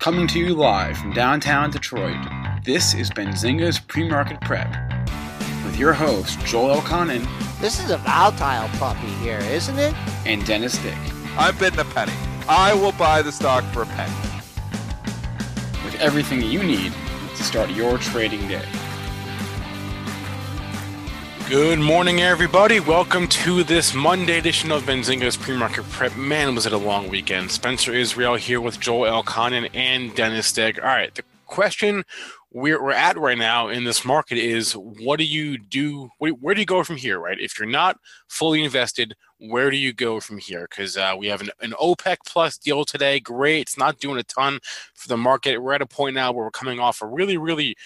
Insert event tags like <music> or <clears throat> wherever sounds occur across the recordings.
Coming to you live from downtown Detroit, this is Benzinga's Pre-Market Prep with your host Joel Elconin This is a volatile puppy here, isn't it? and Dennis Dick I'm bidding a penny. I will buy the stock for a penny. with everything you need to start your trading day. Good morning, everybody. Welcome to this Monday edition of Benzinga's Pre-Market Prep. Man, was it a long weekend. Spencer Israel here with Joel Elconin and Dennis Dick. All right, the question we're, we're at right now in this market is what do you do? Where, where do you go from here, right? If you're not fully invested, where do you go from here? Because uh, we have an, an OPEC plus deal today. Great. It's not doing a ton for the market. We're at a point now where we're coming off a really, really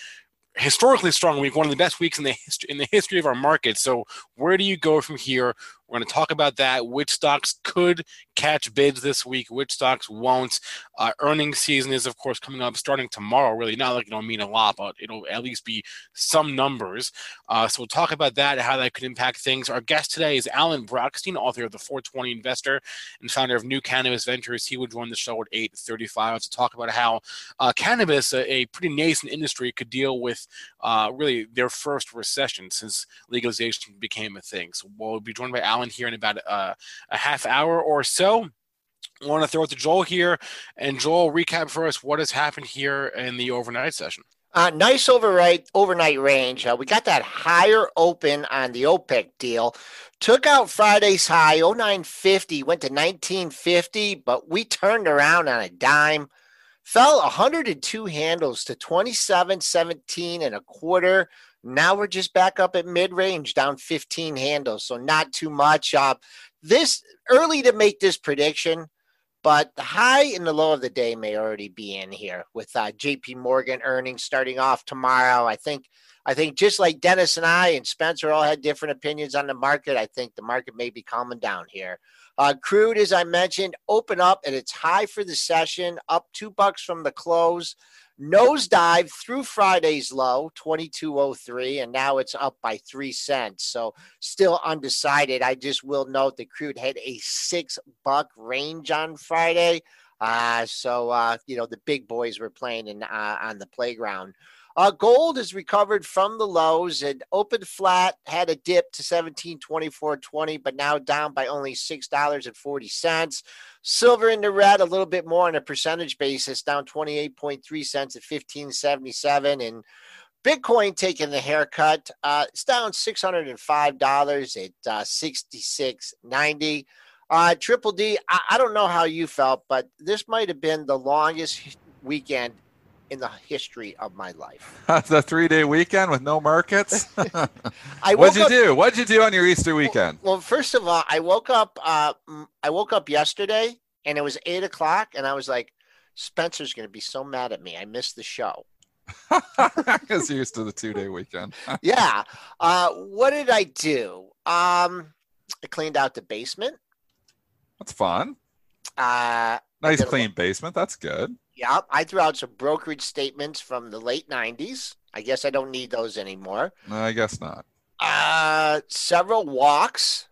historically strong week, one of the best weeks in the history in the history of our market. So where do you go from here? We're going to talk about that. Which stocks could catch bids this week? Which stocks won't? Uh, earnings season is, of course, coming up starting tomorrow. Really, not like it'll mean a lot, but it'll at least be some numbers. Uh, so we'll talk about that, how that could impact things. Our guest today is Alan Brochstein, author of the 420 Investor and founder of New Cannabis Ventures. He would join the show at 8:35 to talk about how uh, cannabis, a, a pretty nascent industry, could deal with uh, really their first recession since legalization became a thing. So we'll be joined by Alan here in about uh, a half hour or so. I want to throw it to Joel here, and Joel recap for us what has happened here in the overnight session. Uh, nice overnight overnight range. Uh, we got that higher open on the OPEC deal. Took out Friday's high 0950, went to 1950, but we turned around on a dime. Fell 102 handles to 27, 17 and a quarter. Now we're just back up at mid range, down 15 handles, so not too much. Uh, this early to make this prediction, but the high and the low of the day may already be in here with uh, J.P. Morgan earnings starting off tomorrow. I think, I think just like Dennis and I and Spencer all had different opinions on the market. I think the market may be calming down here. Uh, crude, as I mentioned, open up at its high for the session, up two bucks from the close. Nosedive through Friday's low, 2203, and now it's up by three cents. So still undecided. I just will note that crude had a six buck range on Friday. Uh, so, uh, you know, the big boys were playing in, uh, on the playground. Uh, gold has recovered from the lows and opened flat, had a dip to 1724.20, but now down by only $6.40. Silver in the red, a little bit more on a percentage basis, down 28.3 cents at 1577. And Bitcoin taking the haircut. Uh, it's down $605 at uh, 66.90. Uh, Triple D, I, I don't know how you felt, but this might have been the longest weekend in the history of my life. <laughs> the three day weekend with no markets. <laughs> I <laughs> What'd you up- do? What'd you do on your Easter weekend? Well, first of all, I woke up. Uh, I woke up yesterday, and it was eight o'clock, and I was like, "Spencer's going to be so mad at me. I missed the show." Because you're used to the two day weekend. yeah. Uh, what did I do? Um, I cleaned out the basement. That's fun. Uh, Nice did a clean basement. That's good. yeah, I threw out some brokerage statements from the late '90s. I guess I don't need those anymore. No, I guess not. Uh, several walks.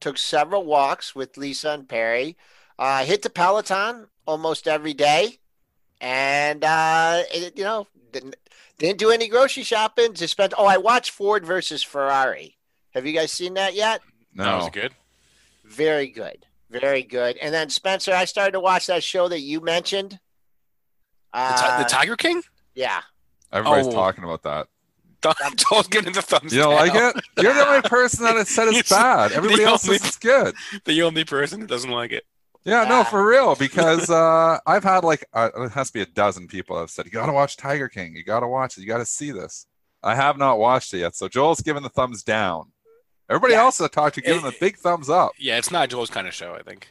Took several walks with Lisa and Perry. Uh, hit the Peloton almost every day, and uh, it, you know didn't didn't do any grocery shopping. Just spent. Oh, I watched Ford versus Ferrari. Have you guys seen that yet? No. That was good. Very good. Very good. And then Spencer, I started to watch that show that you mentioned. The, ti- Uh, the Tiger King? yeah. Everybody's Oh. talking about that. Joel's giving the thumbs You don't down. like it? You're the only person that has said <laughs> it's It's bad. Everybody else only- says it's good. The only person that doesn't like it. Yeah, no, for real. Because <laughs> uh, I've had like uh, it has to be a dozen people that have said you got to watch Tiger King. You got to watch it. You got to see this. I have not watched it yet. So Joel's giving the thumbs down. Everybody Yeah. else I talked to give It- a big thumbs up. Yeah, it's not Joel's kind of show, I think.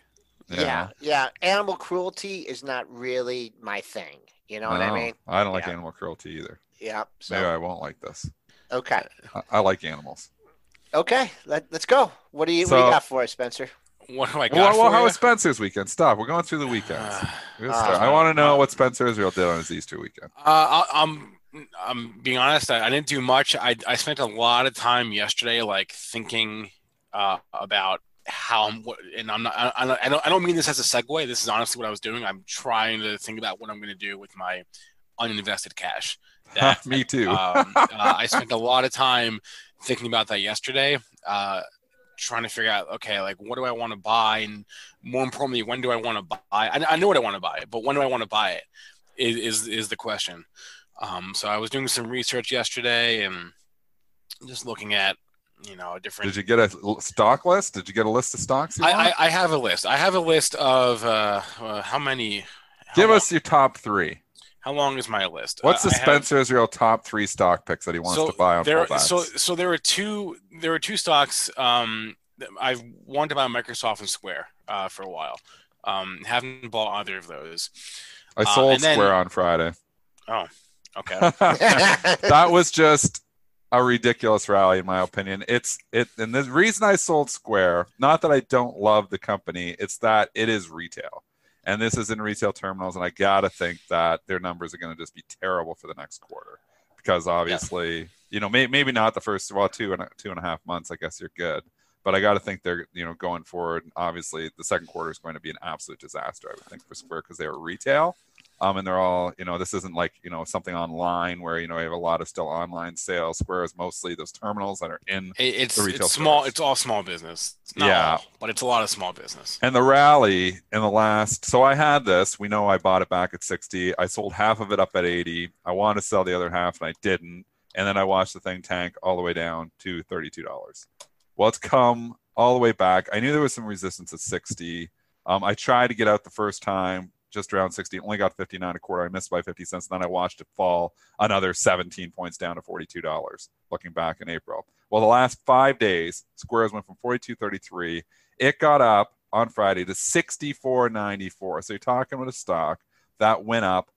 yeah. Yeah. Animal cruelty is not really my thing. You know what I mean? I don't like Yeah. animal cruelty either. Yeah. Maybe So I won't like this. okay. I, I like animals. Okay. Let, let's go. What do you what do you got for us, Spencer? What do I got Well, well how you? was Spencer's weekend? Stop. We're going through the weekends. <sighs> We're Uh. I want to know what Spencer Israel did on his Easter weekend. Uh, I, I'm I'm being honest. I, I didn't do much. I I spent a lot of time yesterday, like thinking uh, about how I'm. What, and I'm not. I, I don't- I don't. I don't mean this as a segue. This is honestly what I was doing. I'm trying to think about what I'm going to do with my uninvested cash. <laughs> That Me too. um, uh, I spent a lot of time thinking about that yesterday, uh, trying to figure out, okay, like what do I want to buy, and more importantly, when do I want to buy? I, I know what I want to buy, but when do I want to buy it? Is is, is the question. Um, so I was doing some research yesterday and just looking at, you know, a different. Did you get a stock list? Did you get a list of stocks? I. I, I have a list. I have a list of uh, uh, how many. how Give long- us your top three. how long is my list? What's Uh, the have- Spencer Israel top three stock picks that he wants to buy on there, so so there are two there are two stocks um I've wanted to buy Microsoft and Square uh, for a while. Um, haven't bought either of those. I uh, sold then- Square on Friday. Okay. <laughs> that was just a ridiculous rally, in my opinion. It's it, and the reason I sold Square, not that I don't love the company, it's that it is retail, and this is in retail terminals, and I gotta think that their numbers are going to just be terrible for the next quarter, because obviously, you know, may, maybe not the first well two and a, two and a half months. I guess you're good. But I got to think they're, you know, going forward. Obviously, the second quarter is going to be an absolute disaster. I would think for Square because they are retail, um, and they're all, you know, this isn't like, you know, something online where, you know, you have a lot of still online sales. Is mostly those terminals that are in. It's it's small. stores. It's all small business. Not Yeah. all, but it's a lot of small business. And the rally in the last, so I had this. We know I bought it back at 60. I sold half of it up at 80. I wanted to sell the other half and I didn't. And then I watched the thing tank all the way down to $32. Well, it's come all the way back. I knew there was some resistance at 60. Um, I tried to get out the first time just around 60. Only got 59 a quarter. I missed by 50 cents. Then I watched it fall another 17 points down to $42. Looking back in April. Well, the last five days, Squares went from 42.33. It got up on Friday to 64.94. So you're talking about a stock that went up.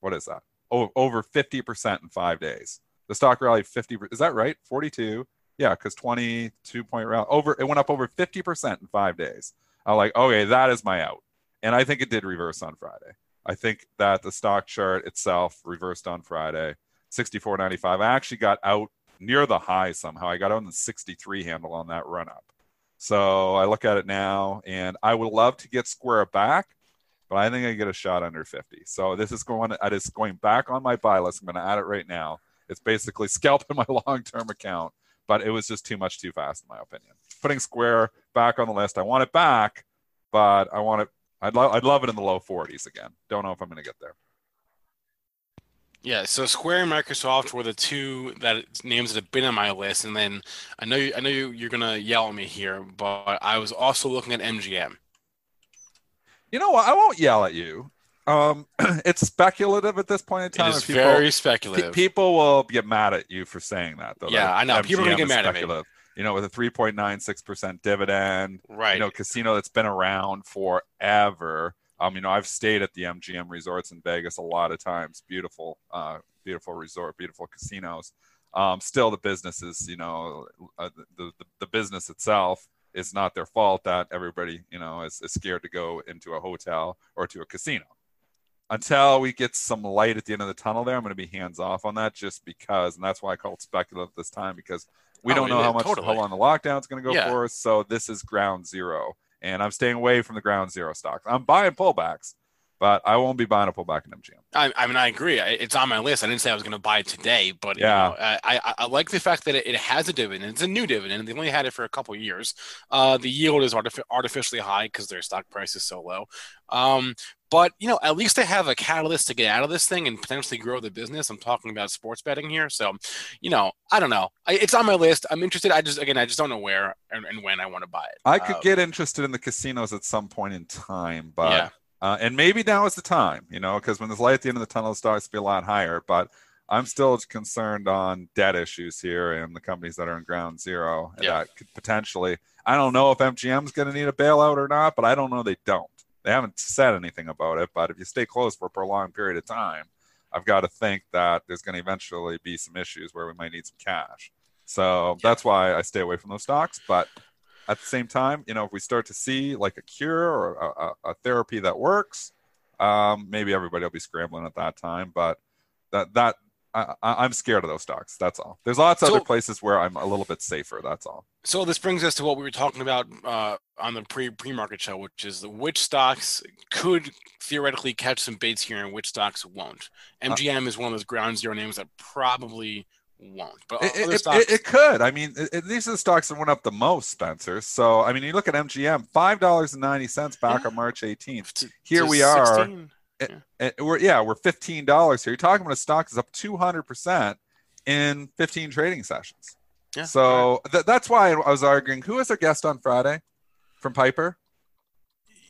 What is that? Oh, over 50% in five days. The stock rallied 50. Is that right? 42. Yeah, because 22 point rally over. It went up over 50% in five days. I'm like, okay, that is my out. And I think it did reverse on Friday. I think that the stock chart itself reversed on Friday, 64.95. I actually got out near the high somehow. I got on the 63 handle on that run up. So I look at it now, and I would love to get Square back, but I think I get a shot under 50. So this is going. It is going back on my buy list. I'm going to add it right now. It's basically <laughs> scalping my long-term account, but it was just too much too fast, in my opinion. Putting Square back on the list. I want it back, but I want it. I'd, lo- I'd love it in the low 40s again. Don't know if I'm going to get there. Yeah, so Square and Microsoft were the two that names that have been on my list, and then I know you, I know you, you're gonna yell at me here, but I was also looking at MGM. You know what? I won't yell at you. Um, <clears throat> it's speculative at this point in time. is and people, very pe- speculative. people will get mad at you for saying that, though. Yeah, that I know. People are gonna get mad at me. You know, with a 3.96% dividend, right. you know, casino that's been around forever. Um, you know, I've stayed at the MGM resorts in Vegas a lot of times. Beautiful, uh, beautiful resort, beautiful casinos. Um, still, the business is, you know, uh, the, the the business itself is not their fault that everybody, you know, is, is scared to go into a hotel or to a casino. Until we get some light at the end of the tunnel, there, I'm going to be hands off on that, just because, and that's why I call it speculative this time because we Oh, don't know how much totally. how long the lockdown's going to go Yeah. for us. So this is ground zero, and I'm staying away from the ground zero stocks. I'm buying pullbacks, but I won't be buying a pullback in MGM. I, I mean, I agree. It's on my list. I didn't say I was going to buy it today, but yeah, you know, I, I, I, like the fact that it, it, has a dividend. It's a new dividend. They only had it for a couple years. Uh, the yield is artific- artificially high because their stock price is so low. Um, but you know, at least they have a catalyst to get out of this thing and potentially grow the business. I'm talking about sports betting here, so you know, I don't know. I, it's on my list. I'm interested. I just again, I just don't know where and, and when I want to buy it. I could uh, get interested in the casinos at some point in time, but. Yeah uh, and maybe now is the time, you know, because when there's light at the end of the tunnel, it starts to be a lot higher. But I'm still concerned on debt issues here and the companies that are in ground zero. Yeah. that could potentially, I don't know if MGM is going to need a bailout or not, but I don't know they don't. They haven't said anything about it. But if you stay closed for a prolonged period of time, I've got to think that there's going to eventually be some issues where we might need some cash. So that's why I stay away from those stocks. But at the same time, you know, if we start to see like a cure or a, a therapy that works, um, maybe everybody will be scrambling at that time. But that that I, am scared of those stocks. That's all. There's lots of so, other places where I'm a little bit safer. That's all. So this brings us to what we were talking about uh, on the pre pre market show, which is which stocks could theoretically catch some baits here and which stocks won't. MGM uh, is one of those ground zero names that probably won't. But it, it, stocks... it, it, could. I mean, these are the stocks that went up the most, Spencer. So I mean, you look at MGM, five dollars and ninety cents back yeah. on March eighteenth. Here we 16. Are. Yeah. we're yeah, we're fifteen dollars here. You're talking about a stock that's up two hundred percent in fifteen trading sessions. Yeah, so right. th- that's why I was arguing. Who was our guest on Friday from Piper?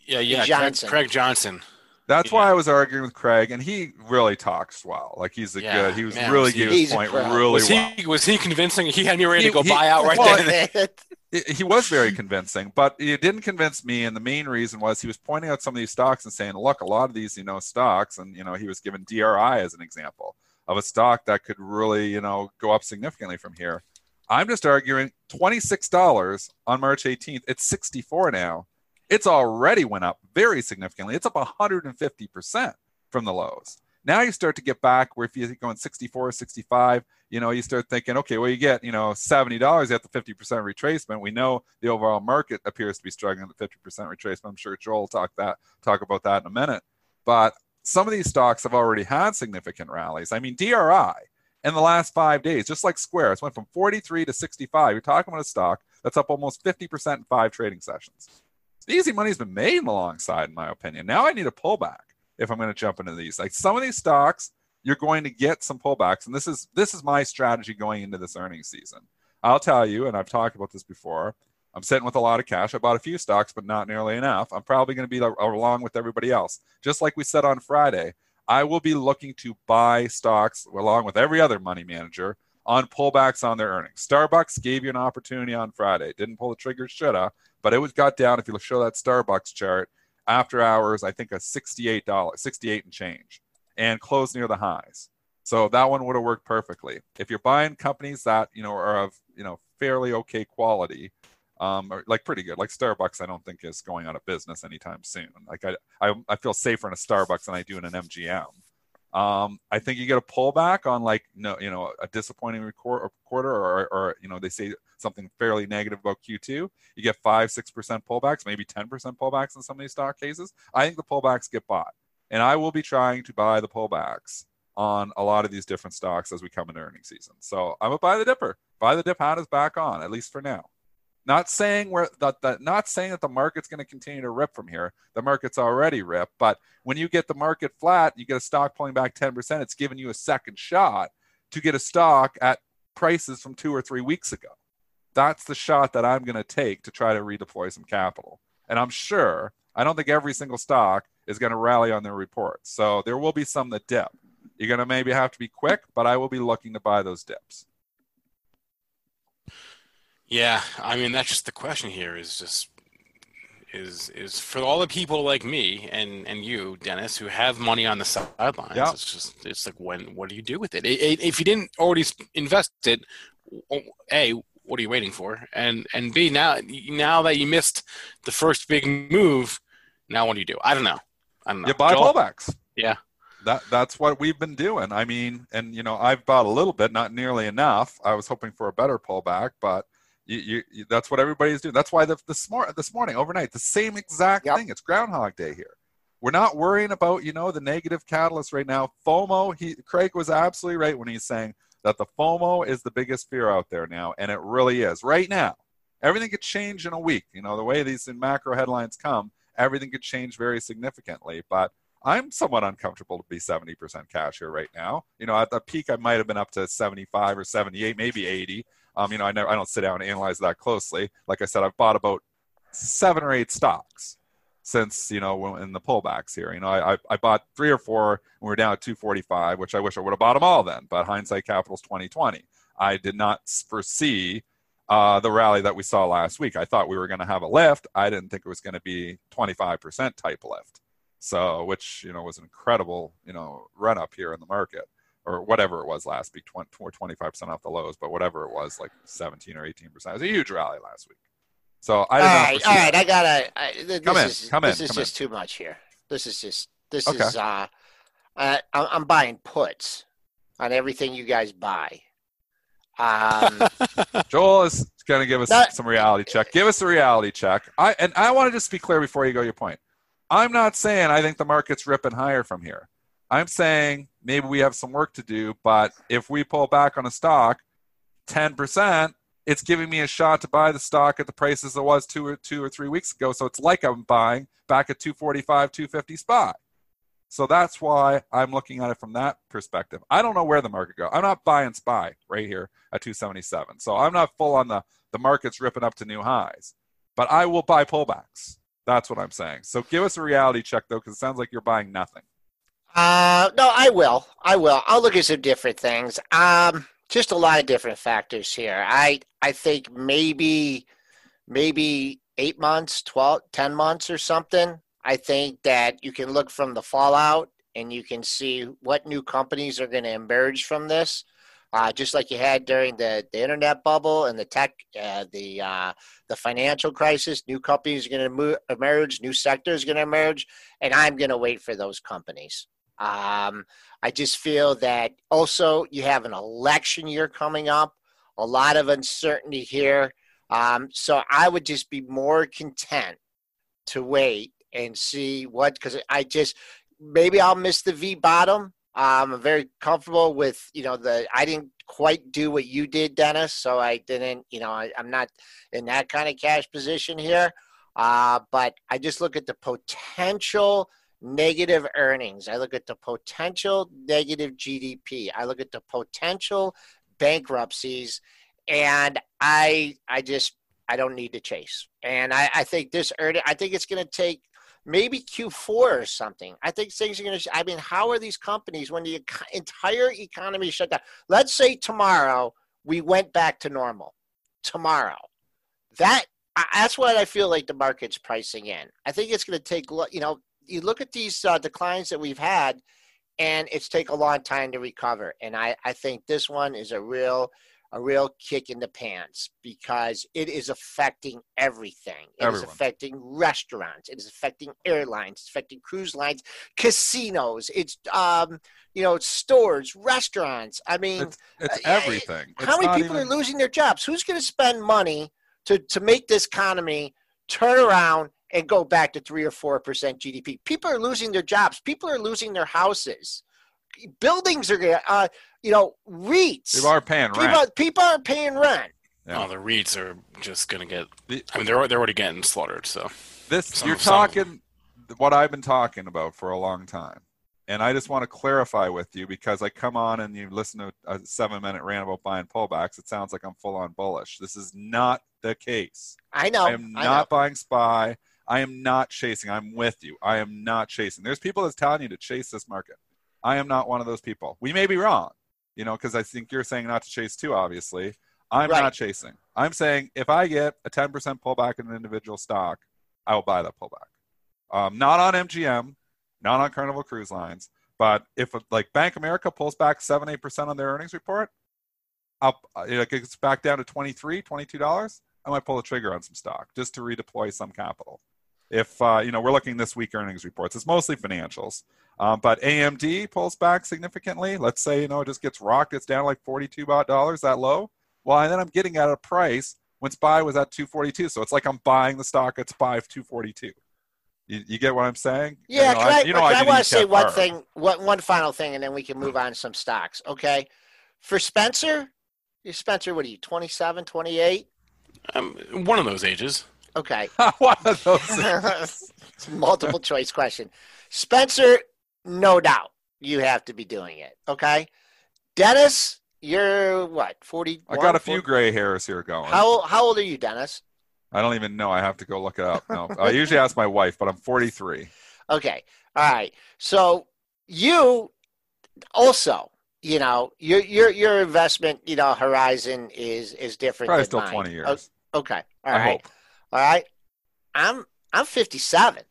Yeah, yeah, Johnson. Craig, Craig Johnson. That's yeah. why I was arguing with Craig, and he really talks well. Like he's a yeah, good. He was man, really gave his point really was well. He, was he convincing? He had me ready he, to go he, buy out right well, then. <laughs> <laughs> he was very convincing, but he didn't convince me. And the main reason was he was pointing out some of these stocks and saying, "Look, a lot of these, you know, stocks." And you know, he was given DRI as an example of a stock that could really, you know, go up significantly from here. I'm just arguing twenty six dollars on March 18th. It's 64 now it's already went up very significantly. It's up 150% from the lows. Now you start to get back where if you're going 64, 65, you know, you start thinking, okay, well, you get, you know, $70 at the 50% retracement. We know the overall market appears to be struggling at the 50% retracement. I'm sure Joel will talk that talk about that in a minute. But some of these stocks have already had significant rallies. I mean, DRI in the last five days, just like Squares, went from 43 to 65. You're talking about a stock that's up almost 50% in five trading sessions easy money's been made in the long side, in my opinion. Now I need a pullback if I'm going to jump into these. Like some of these stocks, you're going to get some pullbacks, and this is this is my strategy going into this earnings season. I'll tell you, and I've talked about this before. I'm sitting with a lot of cash. I bought a few stocks, but not nearly enough. I'm probably going to be along with everybody else. Just like we said on Friday, I will be looking to buy stocks along with every other money manager on pullbacks on their earnings. Starbucks gave you an opportunity on Friday. Didn't pull the trigger, shoulda, but it was got down. If you show that Starbucks chart after hours, I think a sixty-eight dollars, sixty-eight and change, and close near the highs. So that one would have worked perfectly. If you're buying companies that you know are of you know fairly okay quality, um, or like pretty good, like Starbucks, I don't think is going out of business anytime soon. Like I, I, I feel safer in a Starbucks than I do in an MGM. Um, I think you get a pullback on like no, you know, a disappointing record, quarter, or, or you know, they say something fairly negative about Q2. You get five, six percent pullbacks, maybe ten percent pullbacks in some of these stock cases. I think the pullbacks get bought, and I will be trying to buy the pullbacks on a lot of these different stocks as we come into earnings season. So I'm a buy the dipper. Buy the dip hat is back on at least for now. Not saying where that, that not saying that the market's going to continue to rip from here. The market's already ripped, but when you get the market flat, you get a stock pulling back 10%, it's giving you a second shot to get a stock at prices from 2 or 3 weeks ago. That's the shot that I'm going to take to try to redeploy some capital. And I'm sure I don't think every single stock is going to rally on their reports. So there will be some that dip. You're going to maybe have to be quick, but I will be looking to buy those dips. Yeah, I mean that's just the question here is just is is for all the people like me and and you, Dennis, who have money on the sidelines. Yeah. It's just it's like when what do you do with it? If you didn't already invest it, a what are you waiting for? And and b now now that you missed the first big move, now what do you do? I don't know. I don't know. You buy Joel? pullbacks. Yeah. That that's what we've been doing. I mean, and you know, I've bought a little bit, not nearly enough. I was hoping for a better pullback, but you, you, that's what everybody's doing. That's why the, this, mor- this morning, overnight, the same exact yep. thing. It's Groundhog Day here. We're not worrying about, you know, the negative catalyst right now. FOMO, he Craig was absolutely right when he's saying that the FOMO is the biggest fear out there now, and it really is. Right now, everything could change in a week. You know, the way these macro headlines come, everything could change very significantly. But I'm somewhat uncomfortable to be 70% cash here right now. You know, at the peak, I might have been up to 75 or 78, maybe 80. Um, you know, I never, I don't sit down and analyze that closely. Like I said, I've bought about seven or eight stocks since you know in the pullbacks here. You know, I I bought three or four when we are down at 245, which I wish I would have bought them all then. But hindsight capital's 2020. I did not foresee uh, the rally that we saw last week. I thought we were going to have a lift. I didn't think it was going to be 25% type lift. So, which you know was an incredible you know run up here in the market, or whatever it was last week, 20, 25% off the lows, but whatever it was, like 17 or 18%. It was a huge rally last week. So I all right, all right. I gotta. I, this come in, is, come this in, is come just in. too much here. This is just. This Okay. is. uh I, I'm I'm buying puts on everything you guys buy. Um, <laughs> Joel is going to give us some reality check. Give us a reality check. I and I want to just be clear before you go your point. I'm not saying I think the market's ripping higher from here. I'm saying maybe we have some work to do, but if we pull back on a stock 10%, it's giving me a shot to buy the stock at the prices it was two or two or three weeks ago. So it's like I'm buying back at 245, 250 spot. So that's why I'm looking at it from that perspective. I don't know where the market go. I'm not buying SPY right here at 277. So I'm not full on the the market's ripping up to new highs, but I will buy pullbacks. That's what I'm saying. So give us a reality check though, because it sounds like you're buying nothing. Uh, no, I will. I will. I'll look at some different things. Um, just a lot of different factors here. I I think maybe maybe eight months, 12, 10 months or something. I think that you can look from the fallout and you can see what new companies are going to emerge from this. Uh, just like you had during the, the internet bubble and the tech, uh, the uh, the financial crisis, new companies are going to emerge, new sectors are going to emerge, and I'm going to wait for those companies. Um, I just feel that also you have an election year coming up, a lot of uncertainty here. Um, so I would just be more content to wait and see what, because I just maybe I'll miss the V bottom. Um, I'm very comfortable with, you know, the I didn't quite do what you did, Dennis. So I didn't, you know, I, I'm not in that kind of cash position here. Uh, but I just look at the potential negative earnings. I look at the potential negative GDP. I look at the potential bankruptcies, and I I just I don't need to chase. And I, I think this earning, I think it's going to take maybe Q4 or something. I think things are going to. I mean, how are these companies when the entire economy shut down? Let's say tomorrow we went back to normal. Tomorrow, that that's what I feel like the market's pricing in. I think it's going to take. You know, you look at these uh, declines that we've had, and it's take a long time to recover. And I, I think this one is a real, a real kick in the pants because it is affecting everything. It is Everyone. affecting restaurants. It is affecting airlines. It's affecting cruise lines, casinos. It's um, you know, stores, restaurants. I mean, It's it's Uh, everything. how many people even- are losing their jobs? Who's going to spend money to, to make this economy turn around and go back to three or four percent GDP? People are losing their jobs. People are losing their houses. Buildings are going to, uh, you know, REITs. People are paying people, rent. people are paying rent. Yeah. Oh, the REITs are just gonna get. I mean, they're they're already getting slaughtered. So This Some- you're some talking what I've been talking about for a long time. And I just want to clarify with you because I come on and you listen to a seven minute rant about buying pullbacks. It sounds like I'm full on bullish. This is not the case. I know. I am I not know. buying SPY. I am not chasing. I'm with you. I am not chasing. There's people that's telling you to chase this market. I am not one of those people. We may be wrong, you know, because I think you're saying not to chase too, obviously. I'm Right. not chasing. I'm saying if I get a 10% pullback in an individual stock, I will buy that pullback. Um, not on MGM, not on Carnival Cruise Lines, but if like Bank America pulls back 7 8% on their earnings report, up it gets back down to 23 $22, I might pull the trigger on some stock just to redeploy some capital. If uh, you know we're looking this week earnings reports, it's mostly financials. Um, but AMD pulls back significantly. Let's say you know it just gets rocked. It's down like forty-two dollars that low. Well, and then I'm getting at a price when SPY was at two forty-two. So it's like I'm buying the stock at SPY of two forty-two. You, you get what I'm saying? Yeah, You know, can I, you know can I, want to say one one first. thing, one, one final thing, and then we can move on to some stocks. Okay. For Spencer, you Spencer, what are you, 27, 28? Um, one of those ages. Okay. <laughs> One of those. It's a <laughs> multiple choice question. Spencer, no doubt you have to be doing it. Okay. Dennis, you're what, 40? I got a few gray hairs here going. How, how old are you, Dennis? I don't even know. I have to go look it up. No, I usually ask my wife, but I'm 43. Okay. All right. So you also, you know, your your your investment, you know, horizon is is different. Probably than still mine. 20 years. Okay. All I right. hope. All right. I'm I'm 57.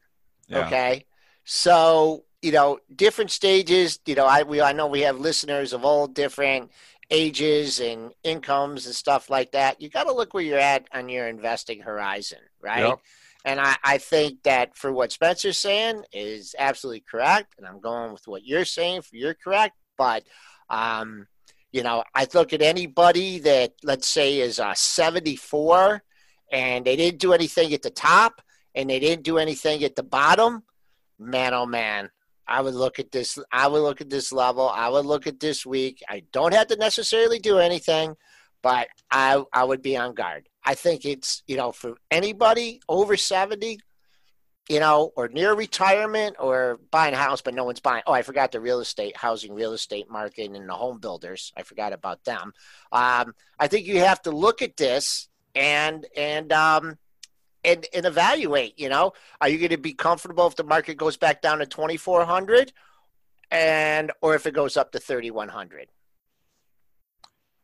Yeah. Okay. So, you know, different stages, you know, I we I know we have listeners of all different ages and incomes and stuff like that. You got to look where you're at on your investing horizon, right? Yep. And I, I think that for what Spencer's saying is absolutely correct. And I'm going with what you're saying for you're correct. But, um, you know, I look at anybody that, let's say, is uh, 74 and they didn't do anything at the top and they didn't do anything at the bottom. Man, oh man, I would look at this. I would look at this level. I would look at this week. I don't have to necessarily do anything, but I I would be on guard. I think it's you know for anybody over seventy, you know, or near retirement or buying a house, but no one's buying. Oh, I forgot the real estate, housing, real estate market, and the home builders. I forgot about them. Um, I think you have to look at this and and um, and and evaluate. You know, are you going to be comfortable if the market goes back down to twenty four hundred, and or if it goes up to thirty one hundred?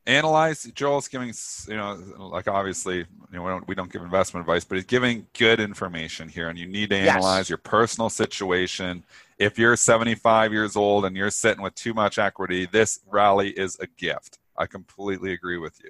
analyze joel's giving you know like obviously you know we don't, we don't give investment advice but he's giving good information here and you need to Yes. analyze your personal situation if you're 75 years old and you're sitting with too much equity this rally is a gift i completely agree with you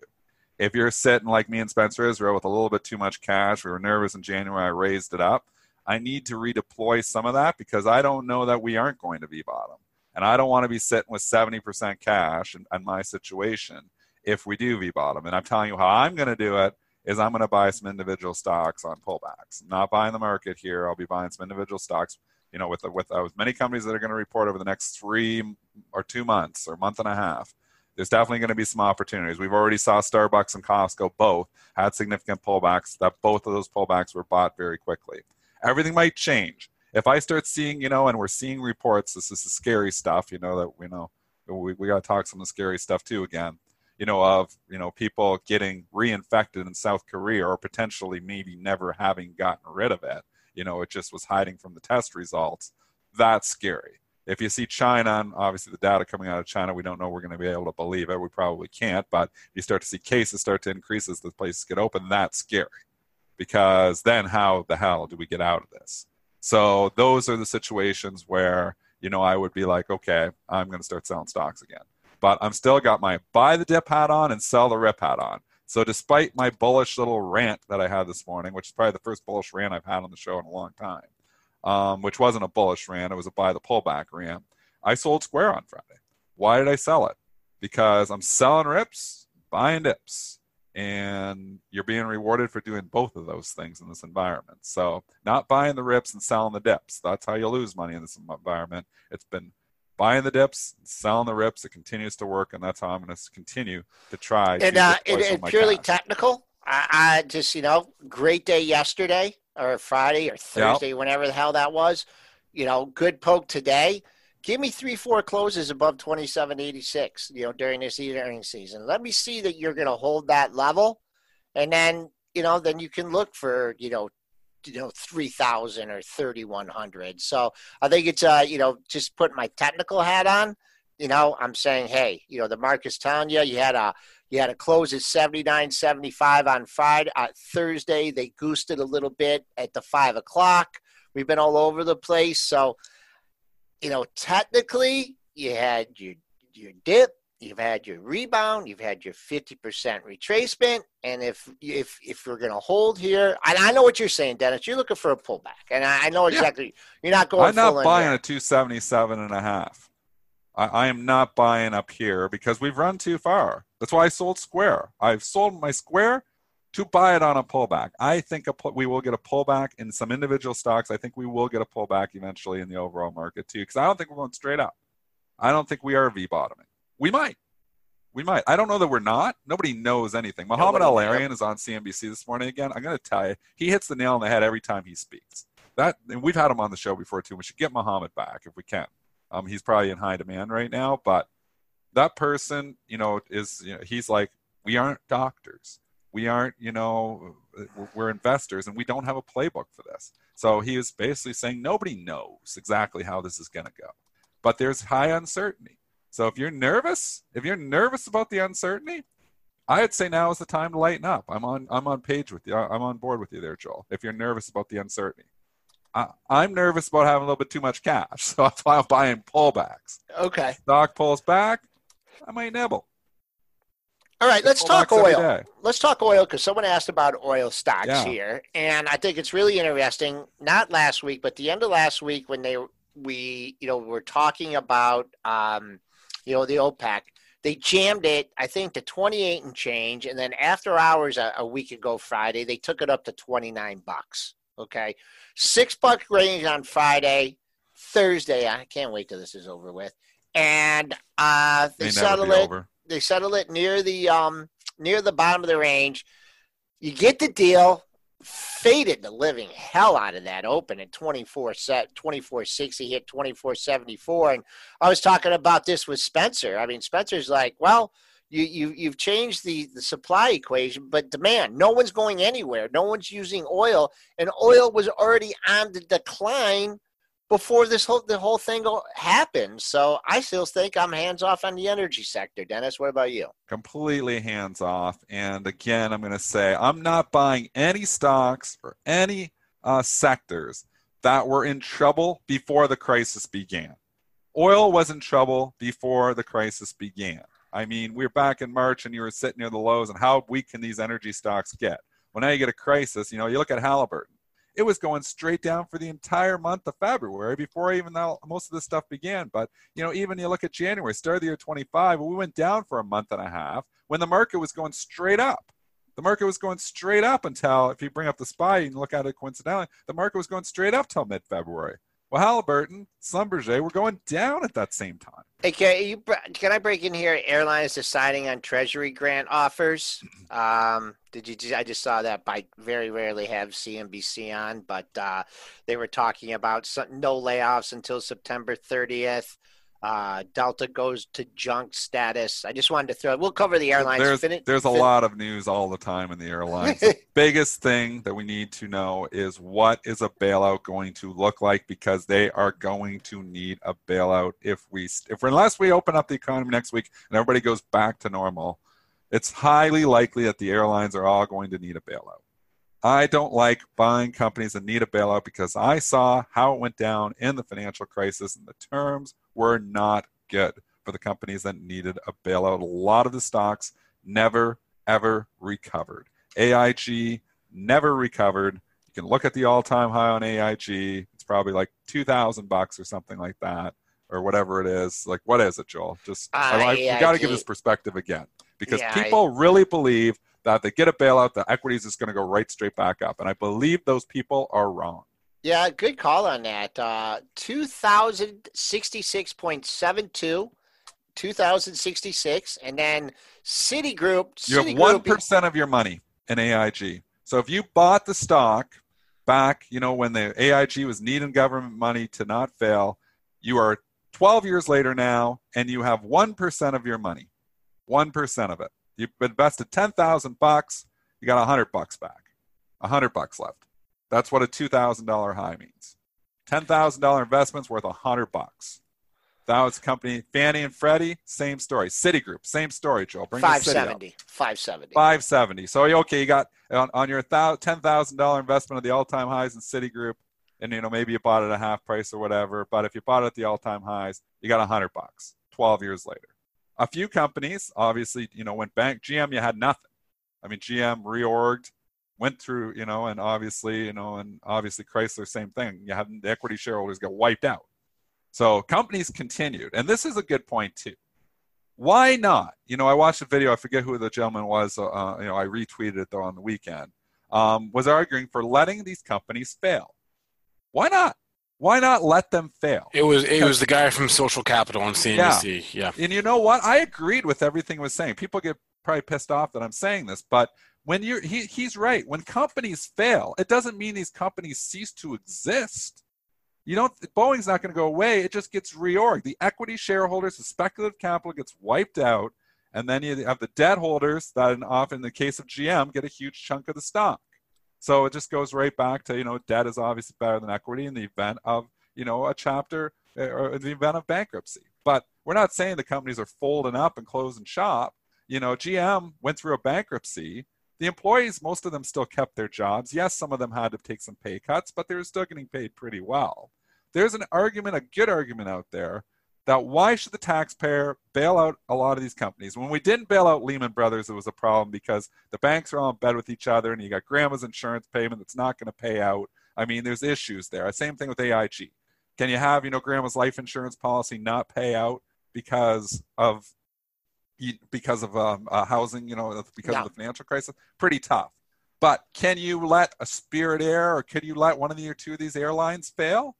if you're sitting like me and spencer israel with a little bit too much cash we were nervous in january i raised it up i need to redeploy some of that because i don't know that we aren't going to be bottom and i don't want to be sitting with 70% cash in, in my situation if we do V bottom. And I'm telling you how I'm going to do it is I'm going to buy some individual stocks on pullbacks. I'm not buying the market here. I'll be buying some individual stocks. You know, with with with many companies that are going to report over the next three or two months or month and a half. There's definitely going to be some opportunities. We've already saw Starbucks and Costco both had significant pullbacks. That both of those pullbacks were bought very quickly. Everything might change if I start seeing, you know, and we're seeing reports. This is the scary stuff. You know that we know we we got to talk some of the scary stuff too again you know, of you know people getting reinfected in South Korea or potentially maybe never having gotten rid of it. You know, it just was hiding from the test results. That's scary. If you see China, and obviously the data coming out of China, we don't know we're going to be able to believe it. We probably can't. But you start to see cases start to increase as the places get open. That's scary, because then how the hell do we get out of this? So those are the situations where you know I would be like, okay, I'm going to start selling stocks again but I'm still got my buy the dip hat on and sell the rip hat on. So despite my bullish little rant that I had this morning, which is probably the first bullish rant I've had on the show in a long time, um, which wasn't a bullish rant, it was a buy the pullback rant. I sold Square on Friday. Why did I sell it? Because I'm selling rips, buying dips, and you're being rewarded for doing both of those things in this environment. So not buying the rips and selling the dips. That's how you lose money in this environment. It's been buying the dips, selling the rips. It continues to work, and that's how I'm going to continue to try. And to uh, and, and purely cash. technical, I, I just you know, great day yesterday or Friday or Thursday, whenever the hell that was. You know, good poke today. Give me three, four closes above twenty seven eighty six. You know, during this earnings season, let me see that you're going to hold that level, and then you know, then you can look for you know, you know, three thousand or thirty one hundred. So I think it's uh, you know, just putting my technical hat on. You know, I'm saying, hey, you know, the market's telling you you had a you had a close at 79.75 on Friday. Uh, Thursday, they goosed it a little bit at the five o'clock. We've been all over the place. So, you know, technically, you had your your dip, you've had your rebound, you've had your 50% retracement, and if if if you're going to hold here, I, I know what you're saying, Dennis. You're looking for a pullback, and I, I know Yeah. exactly. You're not going. I'm not in buying here. a 277 and a half. I, I am not buying up here because we've run too far. That's why I sold Square. I've sold my Square to buy it on a pullback. I think a, we will get a pullback in some individual stocks. I think we will get a pullback eventually in the overall market too, because I don't think we're going straight up. I don't think we are V bottoming. We might. We might. I don't know that we're not. Nobody knows anything. Mohamed El-Erian is on CNBC this morning again. I'm going to tell you, he hits the nail on the head every time he speaks. That and we've had him on the show before too. We should get Mohamed back if we can. Um, he's probably in high demand right now, but that person, you know, is you know, he's like, we aren't doctors. We aren't, you know, we're investors and we don't have a playbook for this. So he is basically saying nobody knows exactly how this is going to go, but there's high uncertainty. So if you're nervous, if you're nervous about the uncertainty, I'd say now is the time to lighten up. I'm on I'm on page with you. I'm on board with you there, Joel. If you're nervous about the uncertainty. I, am nervous about having a little bit too much cash, <laughs> so that's why I'm buying pullbacks. Okay. Stock pulls back, I might nibble. All right, let's talk oil. Let's talk oil because someone asked about oil stocks yeah. here, and I think it's really interesting. Not last week, but the end of last week when they we you know were talking about um, you know, the OPEC. They jammed it, I think, to 28 and change, and then after hours a, a week ago Friday, they took it up to 29 bucks. Okay, six buck range on Friday, Thursday. I can't wait till this is over with, and uh, they settle it. Over. They settle it near the um near the bottom of the range. You get the deal faded the living hell out of that open at 24 set 2460 hit 2474 and i was talking about this with spencer i mean spencer's like well you, you you've changed the the supply equation but demand no one's going anywhere no one's using oil and oil was already on the decline before this whole the whole thing happened. So I still think I'm hands off on the energy sector. Dennis, what about you? Completely hands off. And again, I'm going to say I'm not buying any stocks or any uh, sectors that were in trouble before the crisis began. Oil was in trouble before the crisis began. I mean, we were back in March and you were sitting near the lows, and how weak can these energy stocks get? Well, now you get a crisis. You know, you look at Halliburton it was going straight down for the entire month of February before even though most of this stuff began. But you know, even you look at January, start of the year 25, we went down for a month and a half when the market was going straight up. The market was going straight up until, if you bring up the SPY and look at it coincidentally, the market was going straight up till mid-February. Well, Halliburton, Schlumberger were going down at that same time. Hey, can, you, can I break in here? Airlines deciding on Treasury grant offers. <clears throat> Um, did you? I just saw that. I very rarely have CNBC on, but uh, they were talking about some, no layoffs until September 30th. Uh, Delta goes to junk status. I just wanted to throw. We'll cover the airlines. There's, fin- there's a fin- lot of news all the time in the airlines. the <laughs> biggest thing that we need to know is what is a bailout going to look like because they are going to need a bailout if we if unless we open up the economy next week and everybody goes back to normal. It's highly likely that the airlines are all going to need a bailout. I don't like buying companies that need a bailout because I saw how it went down in the financial crisis and the terms were not good for the companies that needed a bailout. A lot of the stocks never, ever recovered. AIG never recovered. You can look at the all time high on AIG. It's probably like 2000 bucks or something like that, or whatever it is. Like, what is it, Joel? Just, uh, I, you got to give this perspective again because yeah, people I, really believe that they get a bailout, the equities is going to go right straight back up. And I believe those people are wrong. Yeah, good call on that. Uh, 2066.72, 2066. And then Citigroup. You have 1% of your money in AIG. So if you bought the stock back, you know, when the AIG was needing government money to not fail, you are 12 years later now and you have 1% of your money. 1% of it. You've invested 10,000 bucks, you got 100 bucks back. 100 bucks left. That's what a $2,000 high means. $10,000 investment's worth 100 bucks. That was company Fannie and Freddie, same story. Citigroup, same story, Joe. Bring 570. 570. 570. So okay, you got on, on your ten thousand dollar investment of the all time highs in Citigroup, and you know maybe you bought it at a half price or whatever. But if you bought it at the all time highs, you got a hundred bucks. Twelve years later a few companies obviously you know went bank gm you had nothing i mean gm reorged went through you know and obviously you know and obviously chrysler same thing you have the equity shareholders get wiped out so companies continued and this is a good point too Why not? You know, I watched a video. I forget who the gentleman was. Uh, you know, I retweeted it though on the weekend. Um, was arguing for letting these companies fail. Why not? Why not let them fail? It was it was the guy from Social Capital on CNBC. Yeah. yeah. And you know what? I agreed with everything he was saying. People get probably pissed off that I'm saying this, but when you're he, he's right. When companies fail, it doesn't mean these companies cease to exist. You don't Boeing's not going to go away. It just gets reorged. The equity shareholders, the speculative capital gets wiped out, and then you have the debt holders that often in the case of GM get a huge chunk of the stock. So it just goes right back to, you know, debt is obviously better than equity in the event of, you know, a chapter or in the event of bankruptcy. But we're not saying the companies are folding up and closing shop. You know, GM went through a bankruptcy. The employees, most of them still kept their jobs. Yes, some of them had to take some pay cuts, but they were still getting paid pretty well. There's an argument, a good argument out there that why should the taxpayer bail out a lot of these companies? When we didn't bail out Lehman Brothers, it was a problem because the banks are all in bed with each other, and you got grandma's insurance payment that's not going to pay out. I mean, there's issues there. Same thing with AIG. Can you have, you know, grandma's life insurance policy not pay out because of because of um, uh, housing, you know, because yeah. of the financial crisis? Pretty tough. But can you let a Spirit Air or can you let one of the or two of these airlines fail?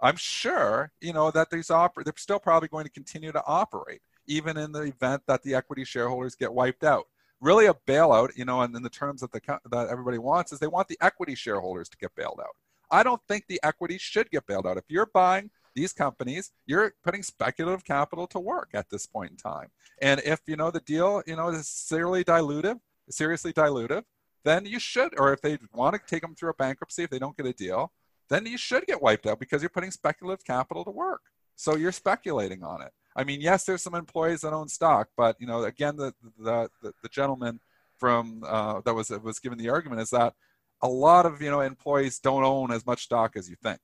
I'm sure, you know, that these oper- they're still probably going to continue to operate, even in the event that the equity shareholders get wiped out. Really, a bailout, you know, and in the terms that the that everybody wants is they want the equity shareholders to get bailed out. I don't think the equity should get bailed out. If you're buying these companies, you're putting speculative capital to work at this point in time. And if you know the deal, you know, is seriously dilutive, seriously dilutive, then you should, or if they want to take them through a bankruptcy, if they don't get a deal, then you should get wiped out because you're putting speculative capital to work. So you're speculating on it. I mean, yes, there's some employees that own stock, but you know, again, the the the, the gentleman from uh, that was was given the argument is that a lot of you know employees don't own as much stock as you think.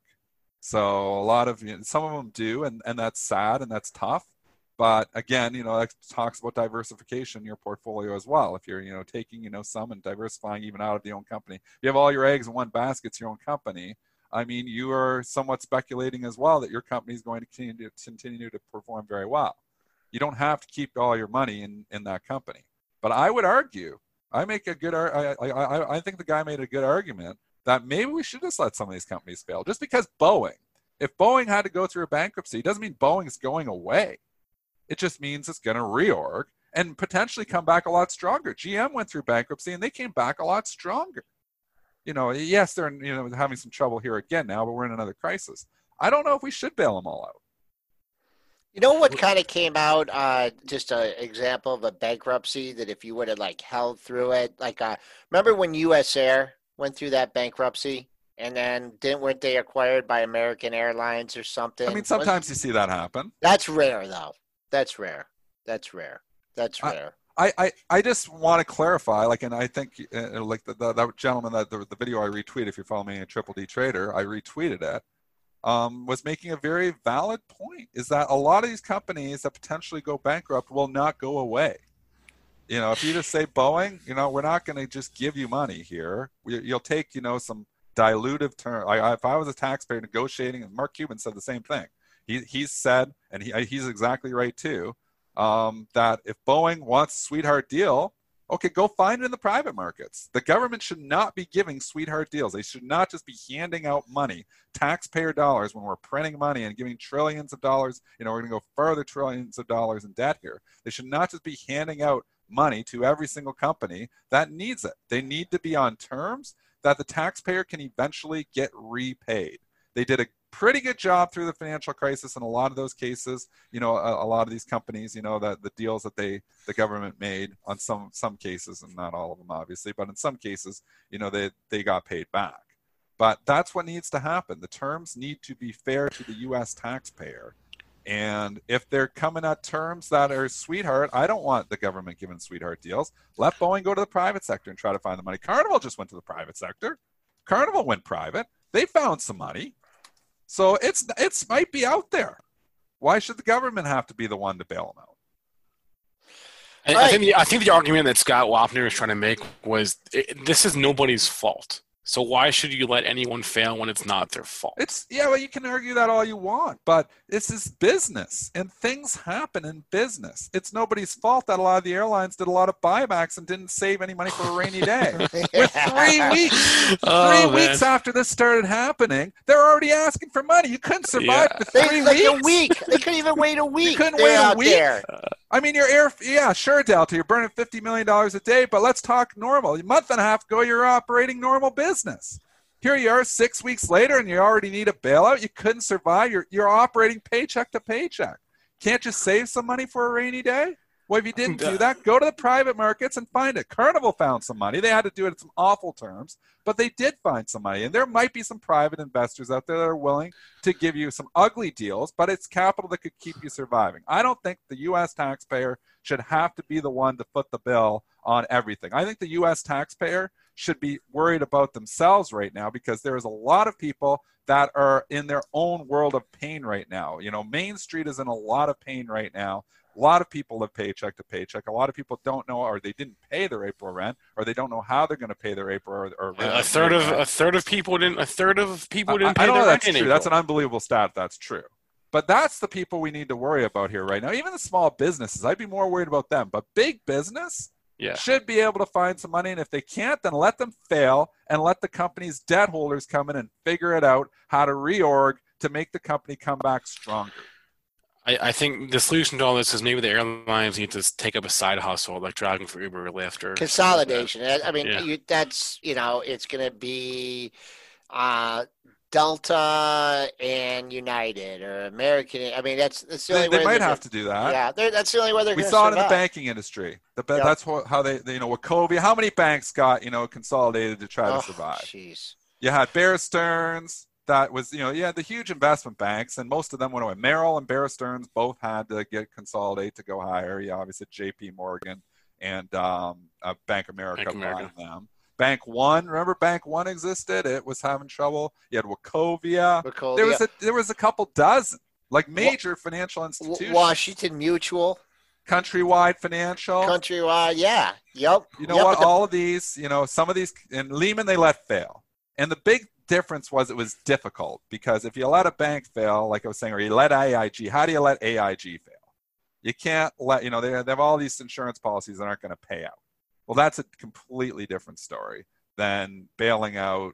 So a lot of you know, some of them do, and and that's sad and that's tough. But again, you know, that talks about diversification in your portfolio as well. If you're, you know, taking, you know, some and diversifying even out of the own company, If you have all your eggs in one basket, it's your own company. I mean, you are somewhat speculating as well that your company is going to continue to, continue to perform very well. You don't have to keep all your money in, in that company. But I would argue, I make a good, I, I, I think the guy made a good argument that maybe we should just let some of these companies fail. Just because Boeing, if Boeing had to go through a bankruptcy, doesn't mean Boeing's going away. It just means it's going to reorg and potentially come back a lot stronger. GM went through bankruptcy and they came back a lot stronger you know, yes, they're you know having some trouble here again now, but we're in another crisis. I don't know if we should bail them all out. You know what kind of came out? Uh, just an example of a bankruptcy that if you would have like held through it, like uh, remember when U.S. Air went through that bankruptcy, and then didn't weren't they acquired by American Airlines or something? I mean, sometimes you see that happen. That's rare, though. That's rare. That's rare. That's rare. I, I, I just want to clarify, like, and I think, uh, like, the, the, that gentleman that the, the video I retweeted, if you follow me a Triple D Trader, I retweeted it, um, was making a very valid point. Is that a lot of these companies that potentially go bankrupt will not go away. You know, if you just say Boeing, you know, we're not going to just give you money here. You'll take, you know, some dilutive term. I, if I was a taxpayer negotiating, and Mark Cuban said the same thing. He, he said, and he, he's exactly right too um, that if Boeing wants a sweetheart deal, okay, go find it in the private markets. The government should not be giving sweetheart deals. They should not just be handing out money, taxpayer dollars, when we're printing money and giving trillions of dollars. You know, we're going to go further trillions of dollars in debt here. They should not just be handing out money to every single company that needs it. They need to be on terms that the taxpayer can eventually get repaid. They did a pretty good job through the financial crisis in a lot of those cases. You know, a, a, lot of these companies, you know, that the deals that they the government made on some some cases, and not all of them obviously, but in some cases, you know, they they got paid back. But that's what needs to happen. The terms need to be fair to the U.S. taxpayer. And if they're coming at terms that are sweetheart, I don't want the government giving sweetheart deals. Let Boeing go to the private sector and try to find the money. Carnival just went to the private sector. Carnival went private. They found some money. So it's it's might be out there. Why should the government have to be the one to bail them out? I, right. I, think the, I think the argument that Scott Wapner is trying to make was it, this is nobody's fault. So why should you let anyone fail when it's not their fault? It's yeah, well, you can argue that all you want, but this is business, and things happen in business. It's nobody's fault that a lot of the airlines did a lot of buybacks and didn't save any money for a rainy <laughs> day. With three <laughs> weeks, Oh, three weeks after this started happening, they're already asking for money. You couldn't survive Yeah. for They, three like weeks. a week. They couldn't even wait a <laughs> week. couldn't They're wait a week? There. I mean, your air, yeah, sure, Delta, you're burning fifty million dollars a day, but let's talk normal. A month and a half ago, you're operating normal business. Here you are, six weeks later, and you already need a bailout. You couldn't survive. You're you're operating paycheck to paycheck. Can't you save some money for a rainy day? Well, if you didn't do that, go to the private markets and find it. Carnival found some money. They had to do it at some awful terms, but they did find some money. And there might be some private investors out there that are willing to give you some ugly deals, but it's capital that could keep you surviving. I don't think the U.S. taxpayer should have to be the one to foot the bill on everything. I think the U.S. taxpayer should be worried about themselves right now because there is a lot of people that are in their own world of pain right now. You know, Main Street is in a lot of pain right now. A lot of people live paycheck to paycheck. A lot of people don't know, or they didn't pay their April rent, or they don't know how they're going to pay their April or, or A a third of a third of people didn't. A third of people didn't I pay know their that's rent in true. That's an unbelievable stat. That's true. But that's the people we need to worry about here right now. Even the small businesses, I'd be more worried about them. But big business Yeah. should be able to find some money. And if they can't, then let them fail and let the company's debt holders come in and figure it out how to reorg to make the company come back stronger. I, I think the solution to all this is maybe the airlines need to take up a side hustle like driving for Uber or Lyft or Consolidation. I I mean, Yeah. you, that's you know, it's going to be uh, Delta and United or American. I mean, that's that's the They, only they way might they're have to do that. Yeah, that's the only way they're we going to survive. We saw it in the banking industry. The, Yep. That's what, how they, they, you know, Wachovia, how many banks got, you know, consolidated to try Oh, to survive? Jeez. You had Bear Stearns. That was, you know, you had the huge investment banks, and most of them went away. Merrill and Bear Stearns both had to get consolidate to go higher. You obviously J.P. Morgan and um, uh, Bank America Bank America. them. Bank One, remember Bank One existed? It was having trouble. You had Wachovia. Wachovia. There was a there was a couple dozen like major financial institutions. Washington Mutual, Countrywide Financial. Countrywide. Yeah. Yep. You know Yep, what? the- All of these, you know, some of these, and Lehman they let fail. And the big difference was it was difficult because if you let a bank fail, like I was saying, or you let AIG, how do you let AIG fail? You can't let, you know, they, they have all these insurance policies that aren't going to pay out. Well, that's a completely different story than bailing out,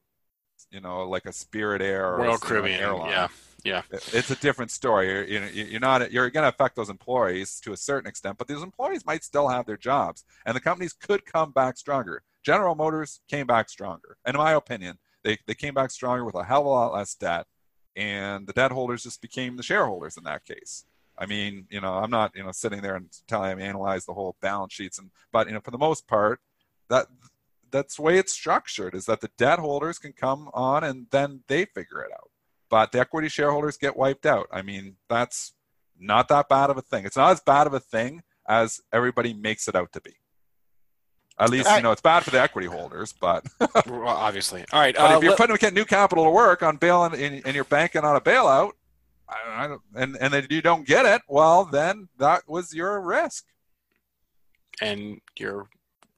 you know, like a Spirit Air or a, Royal Caribbean. airline. Yeah. Yeah. It's a different story. You're, you're not you're going to affect those employees to a certain extent, but those employees might still have their jobs, and the companies could come back stronger. General Motors came back stronger, and in my opinion, they they came back stronger with a hell of a lot less debt, and the debt holders just became the shareholders in that case. I mean, you know, I'm not you know sitting there and telling them analyze the whole balance sheets, and but you know, for the most part, that that's the way it's structured is that the debt holders can come on and then they figure it out but the equity shareholders get wiped out. I mean, that's not that bad of a thing. It's not as bad of a thing as everybody makes it out to be. At least, you know, it's bad for the equity holders, but, <laughs> Well, obviously. All right. But if Uh, you're putting new capital to work on bailing and, and you're banking on a bailout, I, I and, and then you don't get it, well, then that was your risk. and your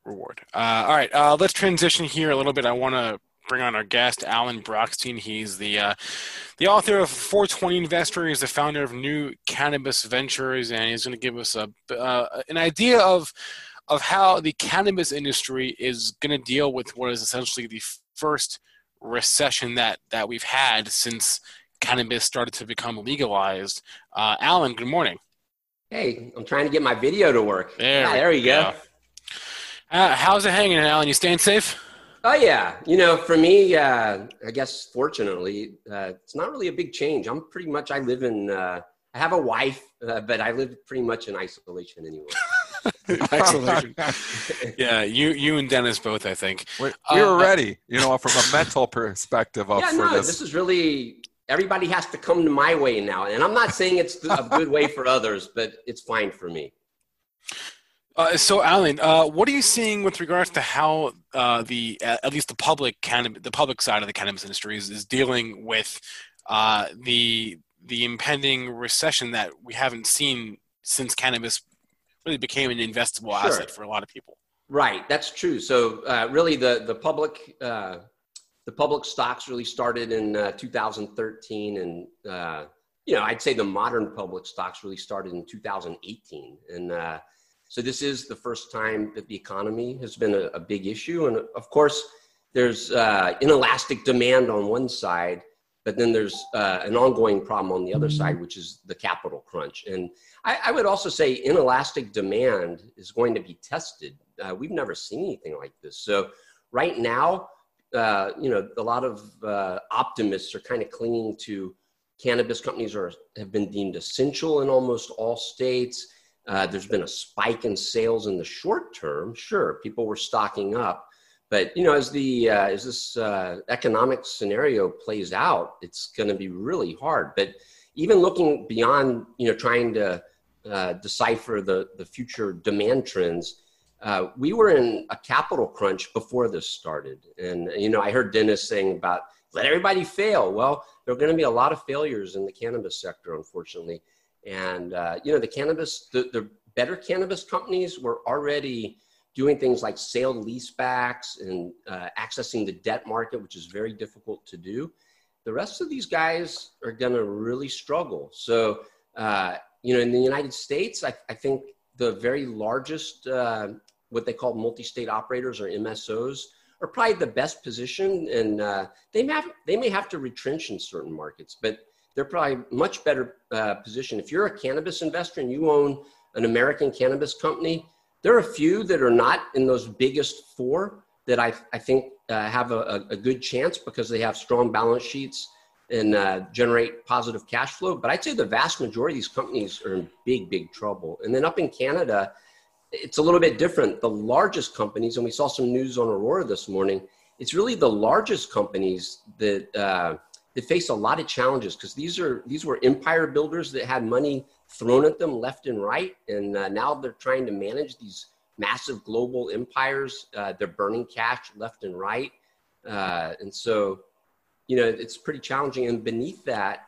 reward. Uh, all right, uh, let's transition here a little bit. I want to bring on our guest, Alan Brochstein. He's the uh, the author of 420 Investor. He's the founder of New Cannabis Ventures, and he's going to give us a uh, an idea of of how the cannabis industry is going to deal with what is essentially the first recession that that we've had since cannabis started to become legalized. Uh, Alan, good morning. Hey, I'm trying to get my video to work. There, yeah, there you go. Uh, how's it hanging, Alan? You staying safe? Oh yeah, you know, for me, uh, I guess fortunately, uh, it's not really a big change. I'm pretty much I live in. Uh, I have a wife, uh, but I live pretty much in isolation anyway. <laughs> Isolation. yeah, you you and Dennis both, I think. We, we were Uh, ready, you know, from a mental perspective up yeah, no, this. this is really everybody has to come to my way now, and I'm not saying it's a good way for others, but it's fine for me. Uh, so, Alan, uh, what are you seeing with regards to how uh, the at least the public cannabis, the public side of the cannabis industry is, is dealing with uh, the the impending recession that we haven't seen since cannabis really became an investable Sure. asset for a lot of people? Right, that's true. So uh, really, the the public uh, the public stocks really started in uh, 2013 and uh, you know i'd say the modern public stocks really started in 2018 and uh, so this is the first time that the economy has been a, a big issue. And of course there's uh, inelastic demand on one side but then there's uh, an ongoing problem on the other side which is the capital crunch. And I, I would also say inelastic demand is going to be tested. Uh, we've never seen anything like this. So right now uh, you know, a lot of uh, optimists are kind of clinging to cannabis companies are have been deemed essential in almost all states. Uh, there's been a spike in sales in the short term. Sure, people were stocking up, but you know, as the uh, as this uh, economic scenario plays out, it's going to be really hard. But even looking beyond, you know, trying to decipher the the future demand trends uh, we were in a capital crunch before this started. And, you know, I heard Dennis saying about let everybody fail. Well, there are going to be a lot of failures in the cannabis sector, unfortunately. And, uh, you know, the cannabis, the, the better cannabis companies were already doing things like sale leasebacks and uh, accessing the debt market, which is very difficult to do. The rest of these guys are going to really struggle. So, uh, you know, in the United States, I, I think the very largest uh, what they call multi-state operators or MSOs are probably the best position, and uh, they may have, they may have to retrench in certain markets, but they're probably much better uh, position. If you're a cannabis investor and you own an American cannabis company, there are a few that are not in those biggest four that I, I think uh, have a, a, good chance because they have strong balance sheets and uh, generate positive cash flow. But I'd say the vast majority of these companies are in big, big trouble. And then up in Canada, it's a little bit different. The largest companies, and we saw some news on Aurora this morning, it's really the largest companies that uh, that face a lot of challenges because these are these were empire builders that had money thrown at them left and right, and uh, now they're trying to manage these massive global empires. Uh, they're burning cash left and right, uh, and so you know it's pretty challenging. And beneath that,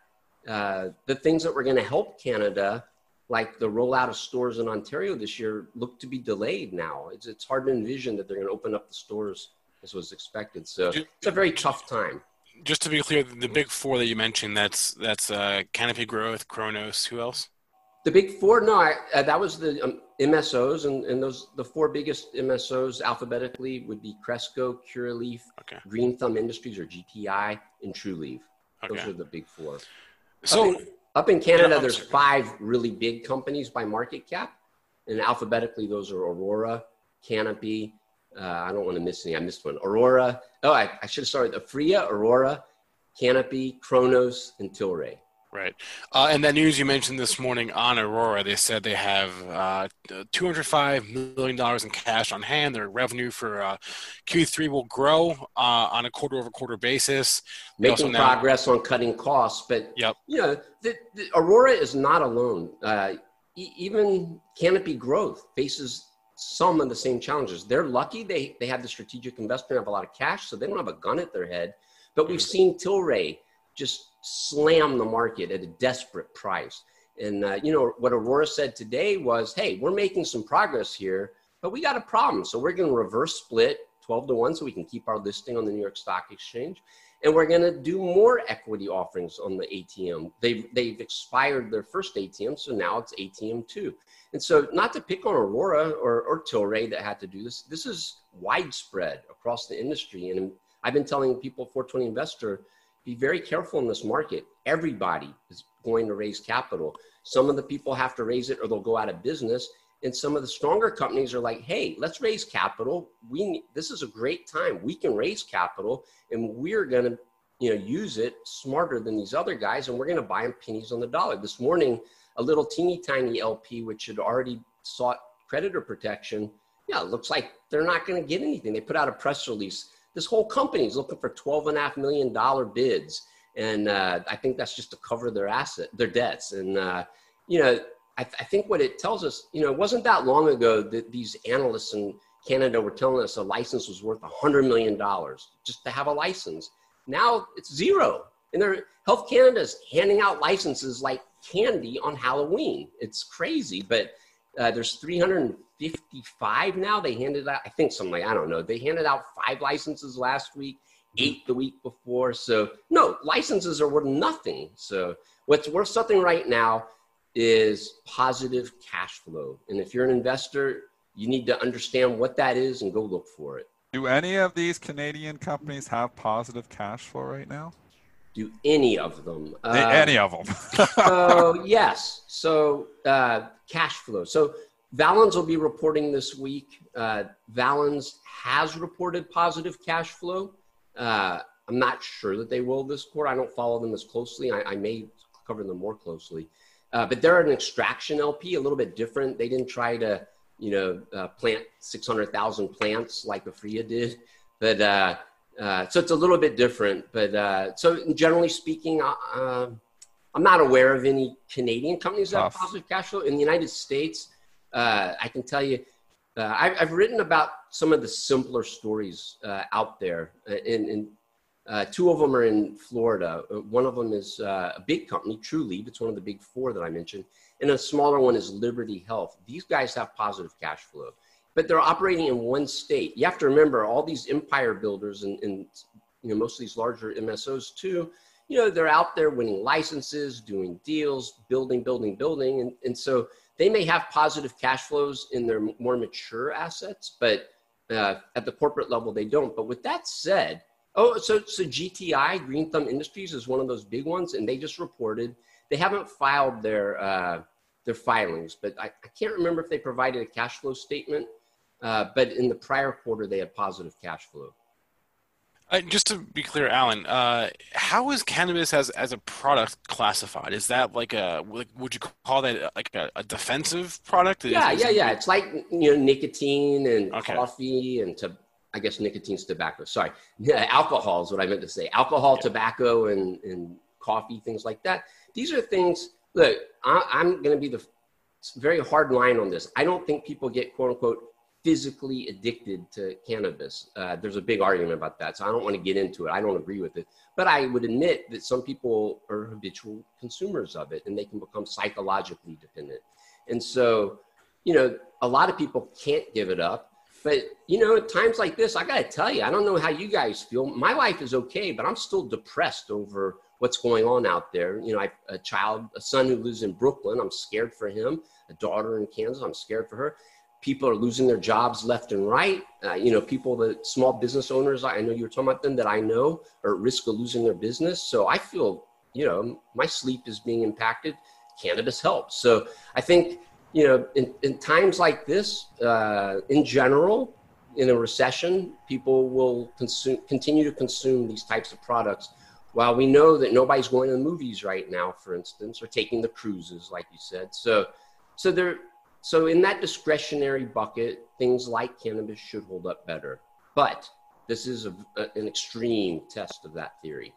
uh, the things that were going to help Canada like the rollout of stores in Ontario this year look to be delayed now. It's, it's hard to envision that they're going to open up the stores as was expected. So it's a very tough time. Just to be clear, the big four that you mentioned, that's that's uh, Canopy Growth, Cronos, who else? The big four, no, I, uh, that was the um, MSOs, and, and those the four biggest MSOs alphabetically would be Cresco, Curaleaf, okay. Green Thumb Industries or GTI, and Trulieve. Okay. Those are the big four. So up in Canada, there's five really big companies by market cap, and alphabetically, those are Aurora, Canopy. Uh, I don't want to miss any. I missed one. Aurora. Oh, I, I should have started. Aphria, Aurora, Canopy, Cronos, and Tilray. Right. Uh, and that news you mentioned this morning on Aurora, they said they have uh, $205 million in cash on hand. Their revenue for uh, Q3 will grow uh, on a quarter over quarter basis. Making progress now- on cutting costs. But, yep. you know, the, the Aurora is not alone. Uh, e- even Canopy Growth faces some of the same challenges. They're lucky they, they have the strategic investment, have a lot of cash, so they don't have a gun at their head. But we've mm-hmm. seen Tilray just slam the market at a desperate price. And, uh, you know, what Aurora said today was, hey, we're making some progress here, but we got a problem. So we're going to reverse split 12 to 1 so we can keep our listing on the New York Stock Exchange. And we're going to do more equity offerings on the ATM. They've, they've expired their first ATM, so now it's ATM 2. And so, not to pick on Aurora or, or Tilray that had to do this, this is widespread across the industry. And I've been telling people, 420 Investor, be very careful in this market. Everybody is going to raise capital. Some of the people have to raise it or they'll go out of business. And some of the stronger companies are like, hey, let's raise capital. We this is a great time. We can raise capital and we're gonna, you know, use it smarter than these other guys, and we're gonna buy them pennies on the dollar. This morning, a little teeny tiny LP, which had already sought creditor protection, yeah, it looks like they're not gonna get anything. They put out a press release this whole company is looking for twelve and a half million dollar bids, and uh, I think that's just to cover their asset, their debts. And uh, you know, I, th- I, think what it tells us, you know, it wasn't that long ago that these analysts in Canada were telling us a license was worth a hundred million dollars just to have a license. Now it's zero, and Health Canada is handing out licenses like candy on Halloween. It's crazy, but uh, there's 355 now. They handed out, I think something like, I don't know. They handed out five licenses last week. eight the week before. So no, licenses are worth nothing. So what's worth something right now is positive cash flow. And if you're an investor, you need to understand what that is and go look for it. Do any of these Canadian companies have positive cash flow right now? Do any of them? Uh, any of them? so <laughs> yes. So uh, cash flow. So Valens will be reporting this week. Uh, Valens has reported positive cash flow. Uh, I'm not sure that they will this quarter. I don't follow them as closely. I, I may cover them more closely. Uh, but they're an extraction LP, a little bit different. They didn't try to, you know, uh, plant 600,000 plants like Aphria did. But uh, uh, so it's a little bit different. But uh, so generally speaking, uh, I'm not aware of any Canadian companies that have positive cash flow. In the United States, I can tell you, I've, I've, written about some of the simpler stories out there. in, in uh, two of them are in Florida. Uh, one of them is uh, a big company, Trulieve. It's one of the big four that I mentioned. And a smaller one is Liberty Health. These guys have positive cash flow, but they're operating in one state. You have to remember all these empire builders and, and you know, most of these larger MSOs too, you know, they're out there winning licenses, doing deals, building, building, building. And, and so they may have positive cash flows in their more mature assets, but uh, at the corporate level, they don't. But with that said, Oh, so so GTI Green Thumb Industries is one of those big ones, and they just reported they haven't filed their uh, their filings, but I, I, can't remember if they provided a cash flow statement. Uh, but in the prior quarter, they had positive cash flow. Uh, just to be clear, Alan, uh, how is cannabis as as a product classified? Is that like a would you call that like a, a defensive product? Yeah, is, yeah, yeah. It's like you know nicotine and okay. coffee and to I guess nicotine's tobacco. Sorry, yeah, <laughs> alcohol is what I meant to say. Alcohol, yeah. tobacco, and and coffee, things like that. These are things. Look, I, I'm going to be the very hard line on this. I don't think people get quote unquote physically addicted to cannabis. Uh, there's a big argument about that, so I don't want to get into it. I don't agree with it, but I would admit that some people are habitual consumers of it, and they can become psychologically dependent. And so, you know, a lot of people can't give it up but you know, at times like this, I got to tell you, I don't know how you guys feel. My life is okay, but I'm still depressed over what's going on out there. You know, I a child, a son who lives in Brooklyn. I'm scared for him. A daughter in Kansas. I'm scared for her. People are losing their jobs left and right. Uh, you know, people, the small business owners, I know you were talking about them that I know are at risk of losing their business. So I feel, you know, my sleep is being impacted. Cannabis helps. So I think you know, in, in times like this, uh, in general, in a recession, people will consume, continue to consume these types of products. While we know that nobody's going to the movies right now, for instance, or taking the cruises, like you said, so so there, so in that discretionary bucket, things like cannabis should hold up better. But this is a, a, an extreme test of that theory.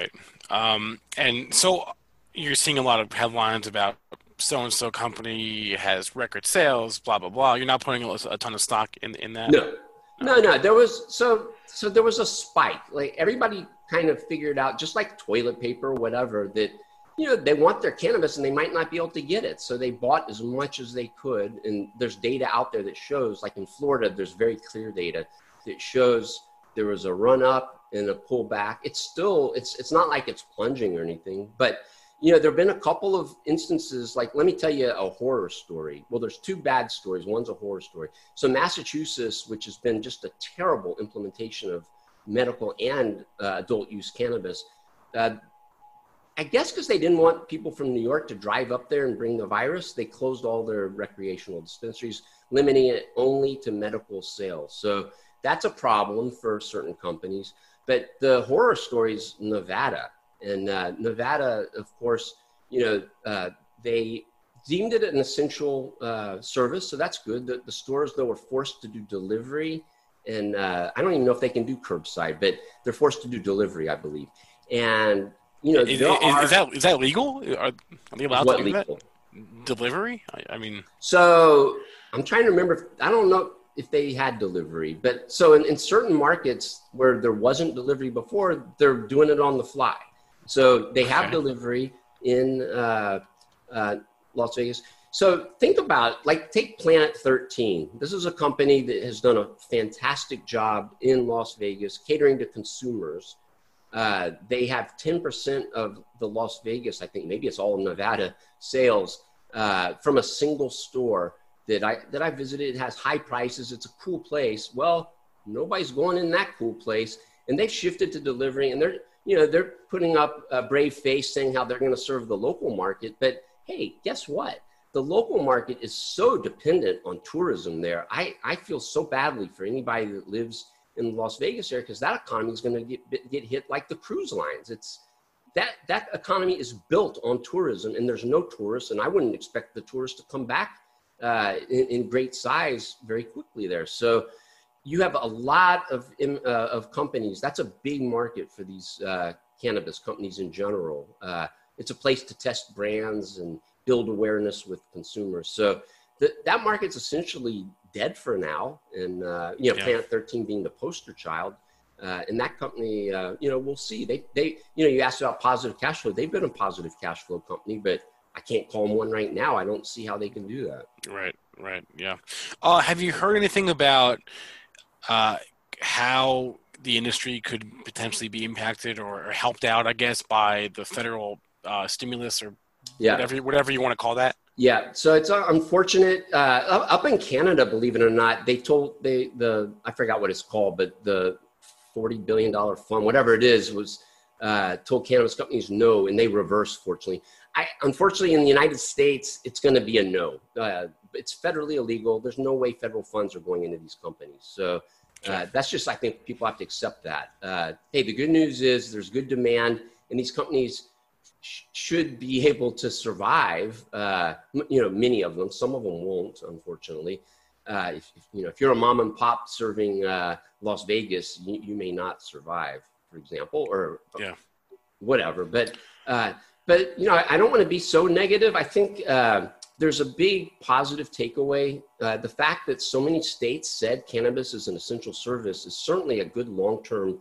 Right. Um, and so you're seeing a lot of headlines about so and so company has record sales, blah blah blah. You're not putting a, ton of stock in in that. No, no, no. There was so so there was a spike. Like everybody kind of figured out, just like toilet paper, or whatever, that you know they want their cannabis and they might not be able to get it, so they bought as much as they could. And there's data out there that shows, like in Florida, there's very clear data that shows there was a run up and a pullback. It's still it's it's not like it's plunging or anything, but you know, there have been a couple of instances, like, let me tell you a horror story. Well, there's two bad stories. One's a horror story. So, Massachusetts, which has been just a terrible implementation of medical and uh, adult use cannabis, uh, I guess because they didn't want people from New York to drive up there and bring the virus, they closed all their recreational dispensaries, limiting it only to medical sales. So, that's a problem for certain companies. But the horror story is Nevada and uh, Nevada, of course, you know, uh, they deemed it an essential uh, service, so that's good. The, the, stores, though, were forced to do delivery, and uh, I don't even know if they can do curbside, but they're forced to do delivery, I believe. And you know, is, is, are, is that is that legal? Are, they allowed to do legal? that? Delivery? I, I, mean, so I'm trying to remember. If, I don't know if they had delivery, but so in, in certain markets where there wasn't delivery before, they're doing it on the fly. So they have okay. delivery in uh, uh, Las Vegas. So think about like take Planet 13. This is a company that has done a fantastic job in Las Vegas catering to consumers. Uh, they have 10% of the Las Vegas, I think maybe it's all Nevada sales uh, from a single store that I that I visited. It has high prices. It's a cool place. Well, nobody's going in that cool place, and they've shifted to delivering, and they're you know they're putting up a brave face saying how they're going to serve the local market. But hey, guess what? The local market is so dependent on tourism there. I, I feel so badly for anybody that lives in the Las Vegas area because that economy is going to get hit like the cruise lines. It's that that economy is built on tourism, and there's no tourists, and I wouldn't expect the tourists to come back uh, in, in, great size very quickly there. So you have a lot of uh, of companies. That's a big market for these uh, cannabis companies in general. Uh, it's a place to test brands and build awareness with consumers. So th- that market's essentially dead for now. And uh, you know, yeah. Planet 13 being the poster child. Uh, and that company, uh, you know, we'll see. They, they, you know, you asked about positive cash flow. They've been a positive cash flow company, but I can't call them one right now. I don't see how they can do that. Right, right, yeah. Uh, have you heard anything about uh, how the industry could potentially be impacted or, helped out, I guess, by the federal uh, stimulus or yeah. whatever, whatever you want to call that? Yeah, so it's uh, unfortunate. Uh, up in Canada, believe it or not, they told they the I forgot what it's called, but the forty billion dollar fund, whatever it is, was uh, told cannabis companies no, and they reversed. Fortunately, I unfortunately in the United States, it's going to be a no. Uh, it's federally illegal. There's no way federal funds are going into these companies. So uh, that's just I think people have to accept that. Uh, hey, the good news is there's good demand, and these companies should be able to survive. Uh, you know, many of them. Some of them won't, unfortunately. Uh, if, you know, if you're a mom and pop serving uh, Las Vegas, you, you, may not survive, for example, or yeah. whatever. But uh, but you know, I, I don't want to be so negative. I think uh, there's a big positive takeaway. Uh, the fact that so many states said cannabis is an essential service is certainly a good long-term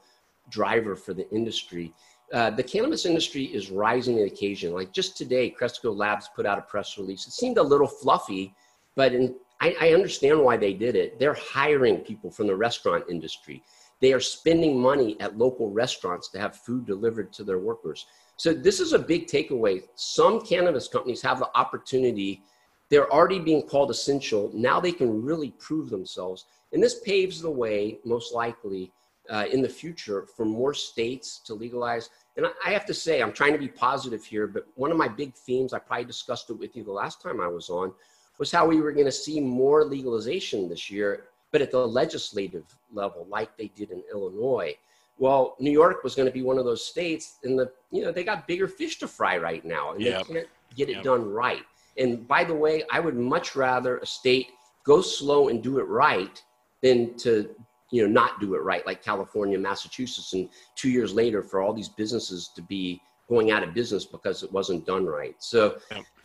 driver for the industry. Uh, the cannabis industry is rising the occasion. Like just today, Cresco Labs put out a press release. It seemed a little fluffy, but in, I, I understand why they did it. They're hiring people from the restaurant industry. They are spending money at local restaurants to have food delivered to their workers. So this is a big takeaway. Some cannabis companies have the opportunity. They're already being called essential. Now they can really prove themselves. And this paves the way, most likely, uh, in the future for more states to legalize. And I, have to say, I'm trying to be positive here, but one of my big themes, I probably discussed it with you the last time I was on, was how we were going to see more legalization this year, but at the legislative level, like they did in Illinois. Well, New York was going to be one of those states, and the you know they got bigger fish to fry right now, and yep. they can't get it yep. done right. And by the way, I would much rather a state go slow and do it right than to you know not do it right like california massachusetts and two years later for all these businesses to be going out of business because it wasn't done right. So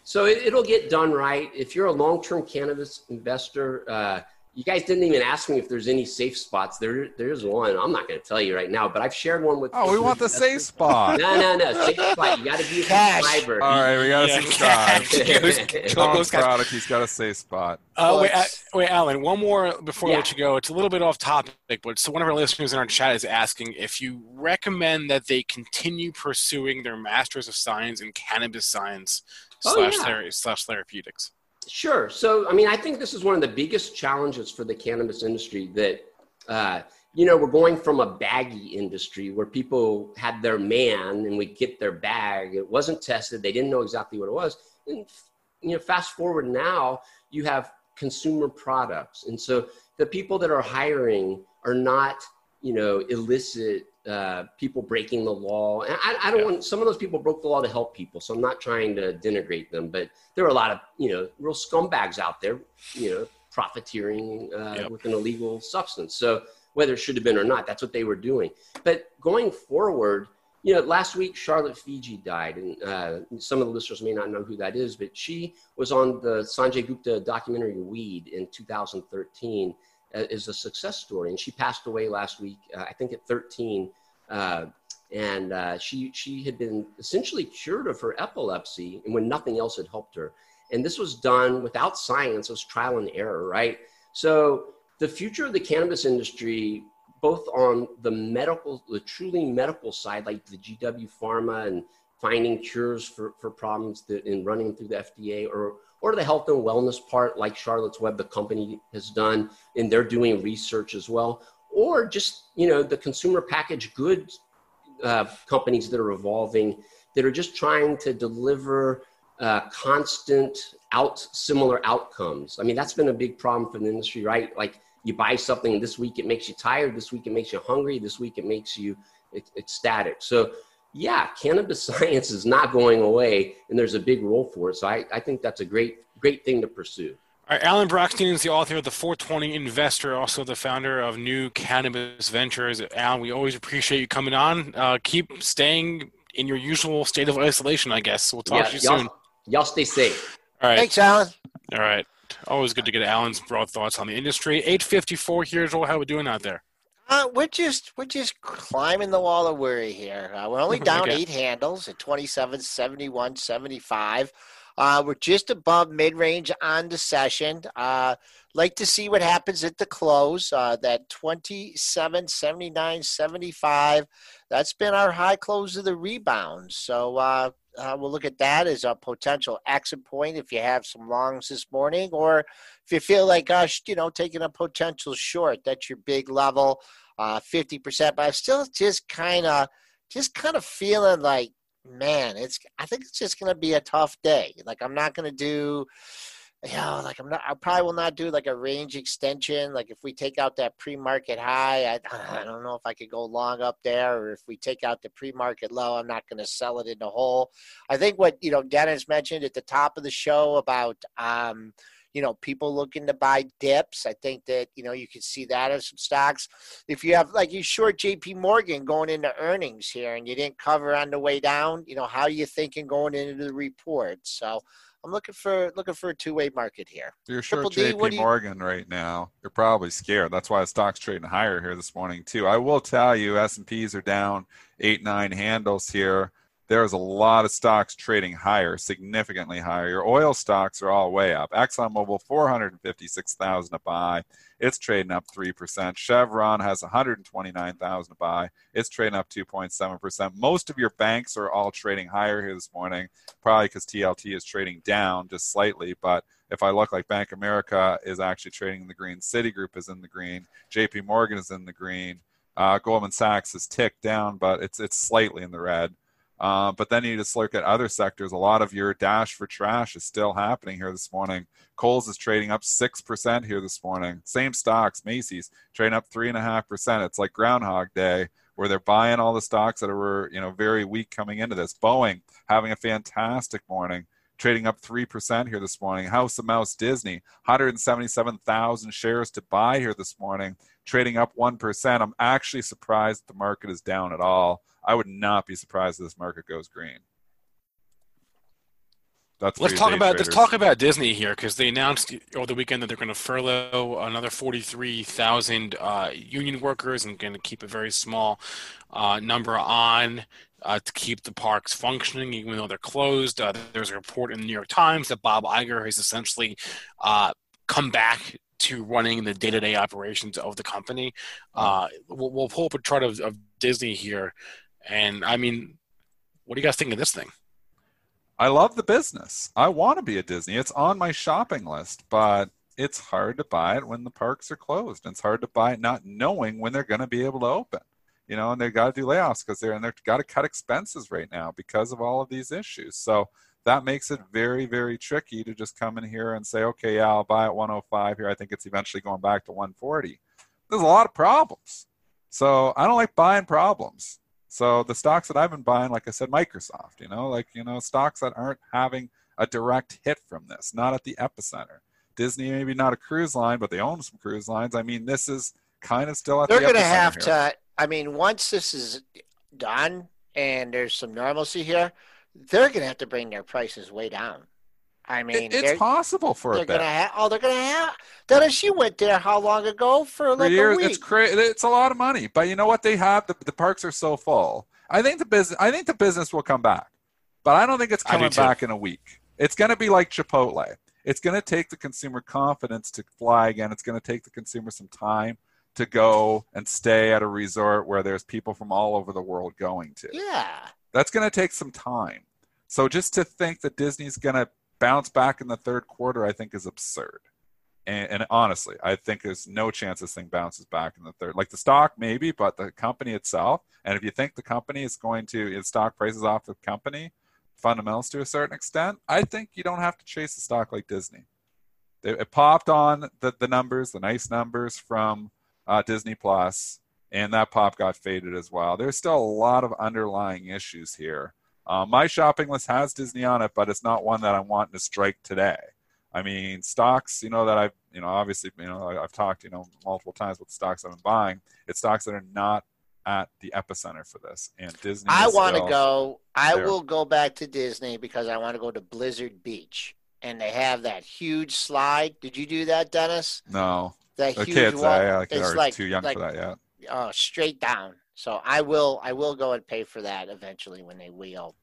so it, will get done right. If you're a long-term cannabis investor uh, you guys didn't even ask me if there's any safe spots. There, there's one. I'm not going to tell you right now, but I've shared one with. Oh, we want the <laughs> safe spot. No, no, no. Safe spot. You got to be a subscriber. All right, we got to yeah, subscribe. <laughs> Tom's product. He's got a safe spot. Uh, wait, uh, wait, Alan. One more before yeah. we let you go. It's a little bit off topic, but so one of our listeners in our chat is asking if you recommend that they continue pursuing their Masters of Science in Cannabis Science oh, slash, yeah. ther- slash therapeutics. Sure. So, I mean, I think this is one of the biggest challenges for the cannabis industry that, uh, you know, we're going from a baggy industry where people had their man and we get their bag. It wasn't tested. They didn't know exactly what it was. And, you know, fast forward now, you have consumer products. And so the people that are hiring are not, you know, illicit uh, people breaking the law. And I, I don't yeah. want some of those people broke the law to help people, so I'm not trying to denigrate them. But there are a lot of you know real scumbags out there, you know, profiteering uh, yep. with an illegal substance. So whether it should have been or not, that's what they were doing. But going forward, you know, last week Charlotte Figi died, and uh, some of the listeners may not know who that is, but she was on the Sanjay Gupta documentary Weed in 2013 uh, is a success story. And she passed away last week, uh, I think at 13. Uh, and uh, she, she had been essentially cured of her epilepsy and when nothing else had helped her. And this was done without science, it was trial and error, right? So the future of the cannabis industry, both on the medical, the truly medical side, like the GW Pharma and finding cures for, for problems that in running through the FDA or or the health and wellness part like Charlotte's Web, the company has done, and they're doing research as well, or just you know the consumer packaged goods uh, companies that are evolving that are just trying to deliver uh, constant out similar outcomes. I mean, that's been a big problem for the industry, right? Like you buy something this week, it makes you tired. This week, it makes you hungry. This week, it makes you ecstatic. So yeah, cannabis <laughs> science is not going away, and there's a big role for it. So I, I think that's a great, great thing to pursue. All right, Alan Brochstein is the author of the 420 Investor, also the founder of New Cannabis Ventures. Alan, we always appreciate you coming on. Uh, keep staying in your usual state of isolation, I guess. We'll talk yeah, to you y'all, soon. Y'all stay safe. All right. Thanks, Alan. All right. Always good to get Alan's broad thoughts on the industry. 854 here, Joel. How are we doing out there? Uh, we're just we're just climbing the wall of worry here. Uh, we're only <laughs> down okay. eight handles at 27, 71, 75. Uh, we're just above mid range on the session. Uh, like to see what happens at the close. Uh, that 27, 79, 75. That's been our high close of the rebound. So uh, uh, we'll look at that as a potential exit point if you have some longs this morning, or if you feel like, gosh, you know, taking a potential short. That's your big level uh, 50%, but I'm still just kind of, just kind of feeling like, man, it's, I think it's just going to be a tough day. Like, I'm not going to do, you know, like I'm not, I probably will not do like a range extension. Like if we take out that pre-market high, I, <sighs> I don't know if I could go long up there, or if we take out the pre-market low, I'm not going to sell it in the hole. I think what you know Dennis mentioned at the top of the show about um, you know, people looking to buy dips. I think that, you know, you can see that as some stocks. If you have like you short JP Morgan going into earnings here and you didn't cover on the way down, you know, how are you thinking going into the report? So I'm looking for looking for a two way market here. You're short D, JP Morgan you... right now. You're probably scared. That's why the stock's trading higher here this morning too. I will tell you, S and P's are down eight nine handles here there's a lot of stocks trading higher, significantly higher. Your oil stocks are all way up. ExxonMobil, 456,000 a buy. It's trading up 3%. Chevron has 129,000 a buy. It's trading up 2.7%. Most of your banks are all trading higher here this morning, probably because TLT is trading down just slightly. But if I look like Bank America is actually trading in the green, Citigroup is in the green, JP Morgan is in the green. Uh, Goldman Sachs is ticked down, but it's it's slightly in the red. Uh, but then you just look at other sectors. A lot of your dash for trash is still happening here this morning. Kohl's is trading up 6% here this morning. Same stocks, Macy's trading up 3.5%. It's like Groundhog Day where they're buying all the stocks that were, you know, very weak coming into this. Boeing having a fantastic morning trading up 3% here this morning. House of Mouse Disney, 177,000 shares to buy here this morning, trading up 1%. I'm actually surprised the market is down at all. I would not be surprised if this market goes green. That's let's talk about traders. let's talk about Disney here because they announced over the weekend that they're going to furlough another forty three thousand uh, union workers and going to keep a very small uh, number on uh, to keep the parks functioning even though they're closed. Uh, there's a report in the New York Times that Bob Iger has essentially uh, come back to running the day to day operations of the company. Uh, we'll, we'll, pull up a chart of, of Disney here and I mean, what do you guys think of this thing? I love the business. I want to be at Disney. It's on my shopping list, but it's hard to buy it when the parks are closed. It's hard to buy it not knowing when they're going to be able to open. You know, and they've got to do layoffs because they're and they've got to cut expenses right now because of all of these issues. So that makes it very, very tricky to just come in here and say, okay, yeah, I'll buy at 105 here. I think it's eventually going back to 140. There's a lot of problems. So I don't like buying problems. So the stocks that I've been buying, like I said, Microsoft, you know, like, you know, stocks that aren't having a direct hit from this, not at the epicenter. Disney, maybe not a cruise line, but they own some cruise lines. I mean, this is kind of still at the. They're the going to have here. to, I mean, once this is done and there's some normalcy here, they're going to have to bring their prices way down. I mean, it, it's possible for they're a. Gonna ha- oh, they're gonna have. Dennis, you went there how long ago for like years, a week? It's crazy. It's a lot of money, but you know what? They have the, the parks are so full. I think the business. I think the business will come back, but I don't think it's coming back in a week. It's going to be like Chipotle. It's going to take the consumer confidence to fly again. It's going to take the consumer some time to go and stay at a resort where there's people from all over the world going to. Yeah. That's going to take some time. So just to think that Disney's going to bounce back in the third quarter, I think is absurd. And, and, honestly, I think there's no chance this thing bounces back in the third. Like the stock, maybe, but the company itself. And if you think the company is going to, its stock prices off the company fundamentals to a certain extent, I think you don't have to chase a stock like Disney. It, it popped on the, the numbers, the nice numbers from uh, Disney Plus, and that pop got faded as well. There's still a lot of underlying issues here. Uh, my shopping list has Disney on it, but it's not one that I'm wanting to strike today. I mean, stocks, you know, that I've, you know, obviously, you know, I've talked, you know, multiple times with stocks I've been buying. It's stocks that are not at the epicenter for this. And Disney. I want to go. I there. will go back to Disney because I want to go to Blizzard Beach, and they have that huge slide. Did you do that, Dennis? No. That the huge kids, one. I, I it's are like, too young like, for that yet. Oh, straight down. So I will I will go and pay for that eventually when they reopen.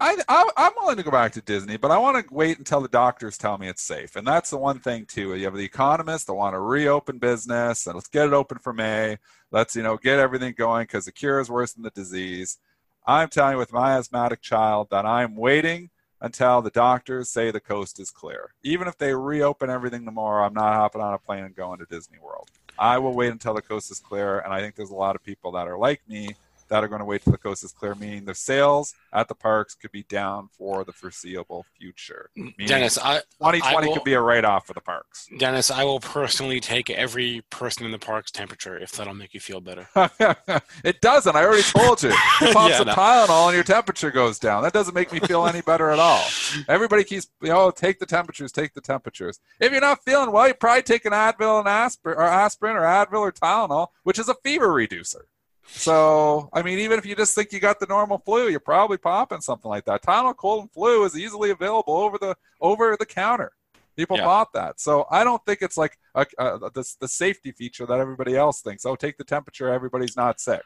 I, I I'm willing to go back to Disney, but I want to wait until the doctors tell me it's safe. And that's the one thing too. You have the economists that want to reopen business and let's get it open for May. Let's you know get everything going because the cure is worse than the disease. I'm telling you with my asthmatic child that I'm waiting until the doctors say the coast is clear. Even if they reopen everything tomorrow, I'm not hopping on a plane and going to Disney World. I will wait until the coast is clear, and I think there's a lot of people that are like me that are going to wait till the coast is clear, meaning the sales at the parks could be down for the foreseeable future. Dennis, I, 2020 I will, could be a write off for the parks. Dennis, I will personally take every person in the park's temperature if that'll make you feel better. <laughs> it doesn't. I already told you. <laughs> You pop Yeah, some no. Tylenol and your temperature goes down. That doesn't make me feel any better at all. Everybody keeps, you know, take the temperatures, take the temperatures. If you're not feeling well, you probably take an Advil and aspirin or aspirin or Advil or Tylenol, which is a fever reducer. So, I mean, even if you just think you got the normal flu, you're probably popping something like that. Tylenol cold and flu is easily available over the over the counter. People Yeah. bought that, so I don't think it's like a, a, the the safety feature that everybody else thinks. Oh, take the temperature, everybody's not sick.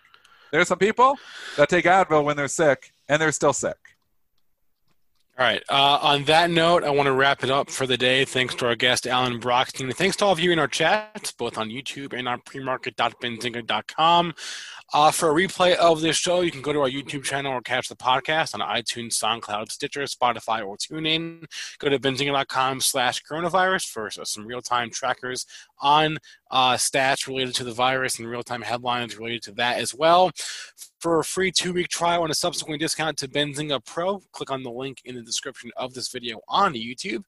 There's some people that take Advil when they're sick, and they're still sick. All right. Uh, on that note, I want to wrap it up for the day. Thanks to our guest, Alan Brochstein. Thanks to all of you in our chats, both on YouTube and on premarket.benzinga.com. Uh, for a replay of this show, you can go to our YouTube channel or catch the podcast on iTunes, SoundCloud, Stitcher, Spotify, or TuneIn. Go to benzinga.com slash coronavirus for some real-time trackers on uh, stats related to the virus and real-time headlines related to that as well. For a free two-week trial and a subsequent discount to Benzinga Pro, click on the link in the description of this video on YouTube.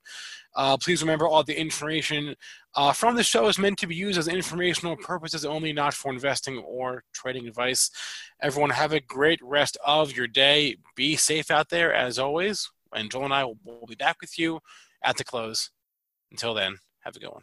Uh, please remember all the information uh, from the show is meant to be used as informational purposes only, not for investing or trading advice. Everyone, have a great rest of your day. Be safe out there, as always. And Joel and I will will be back with you at the close. Until then, have a good one.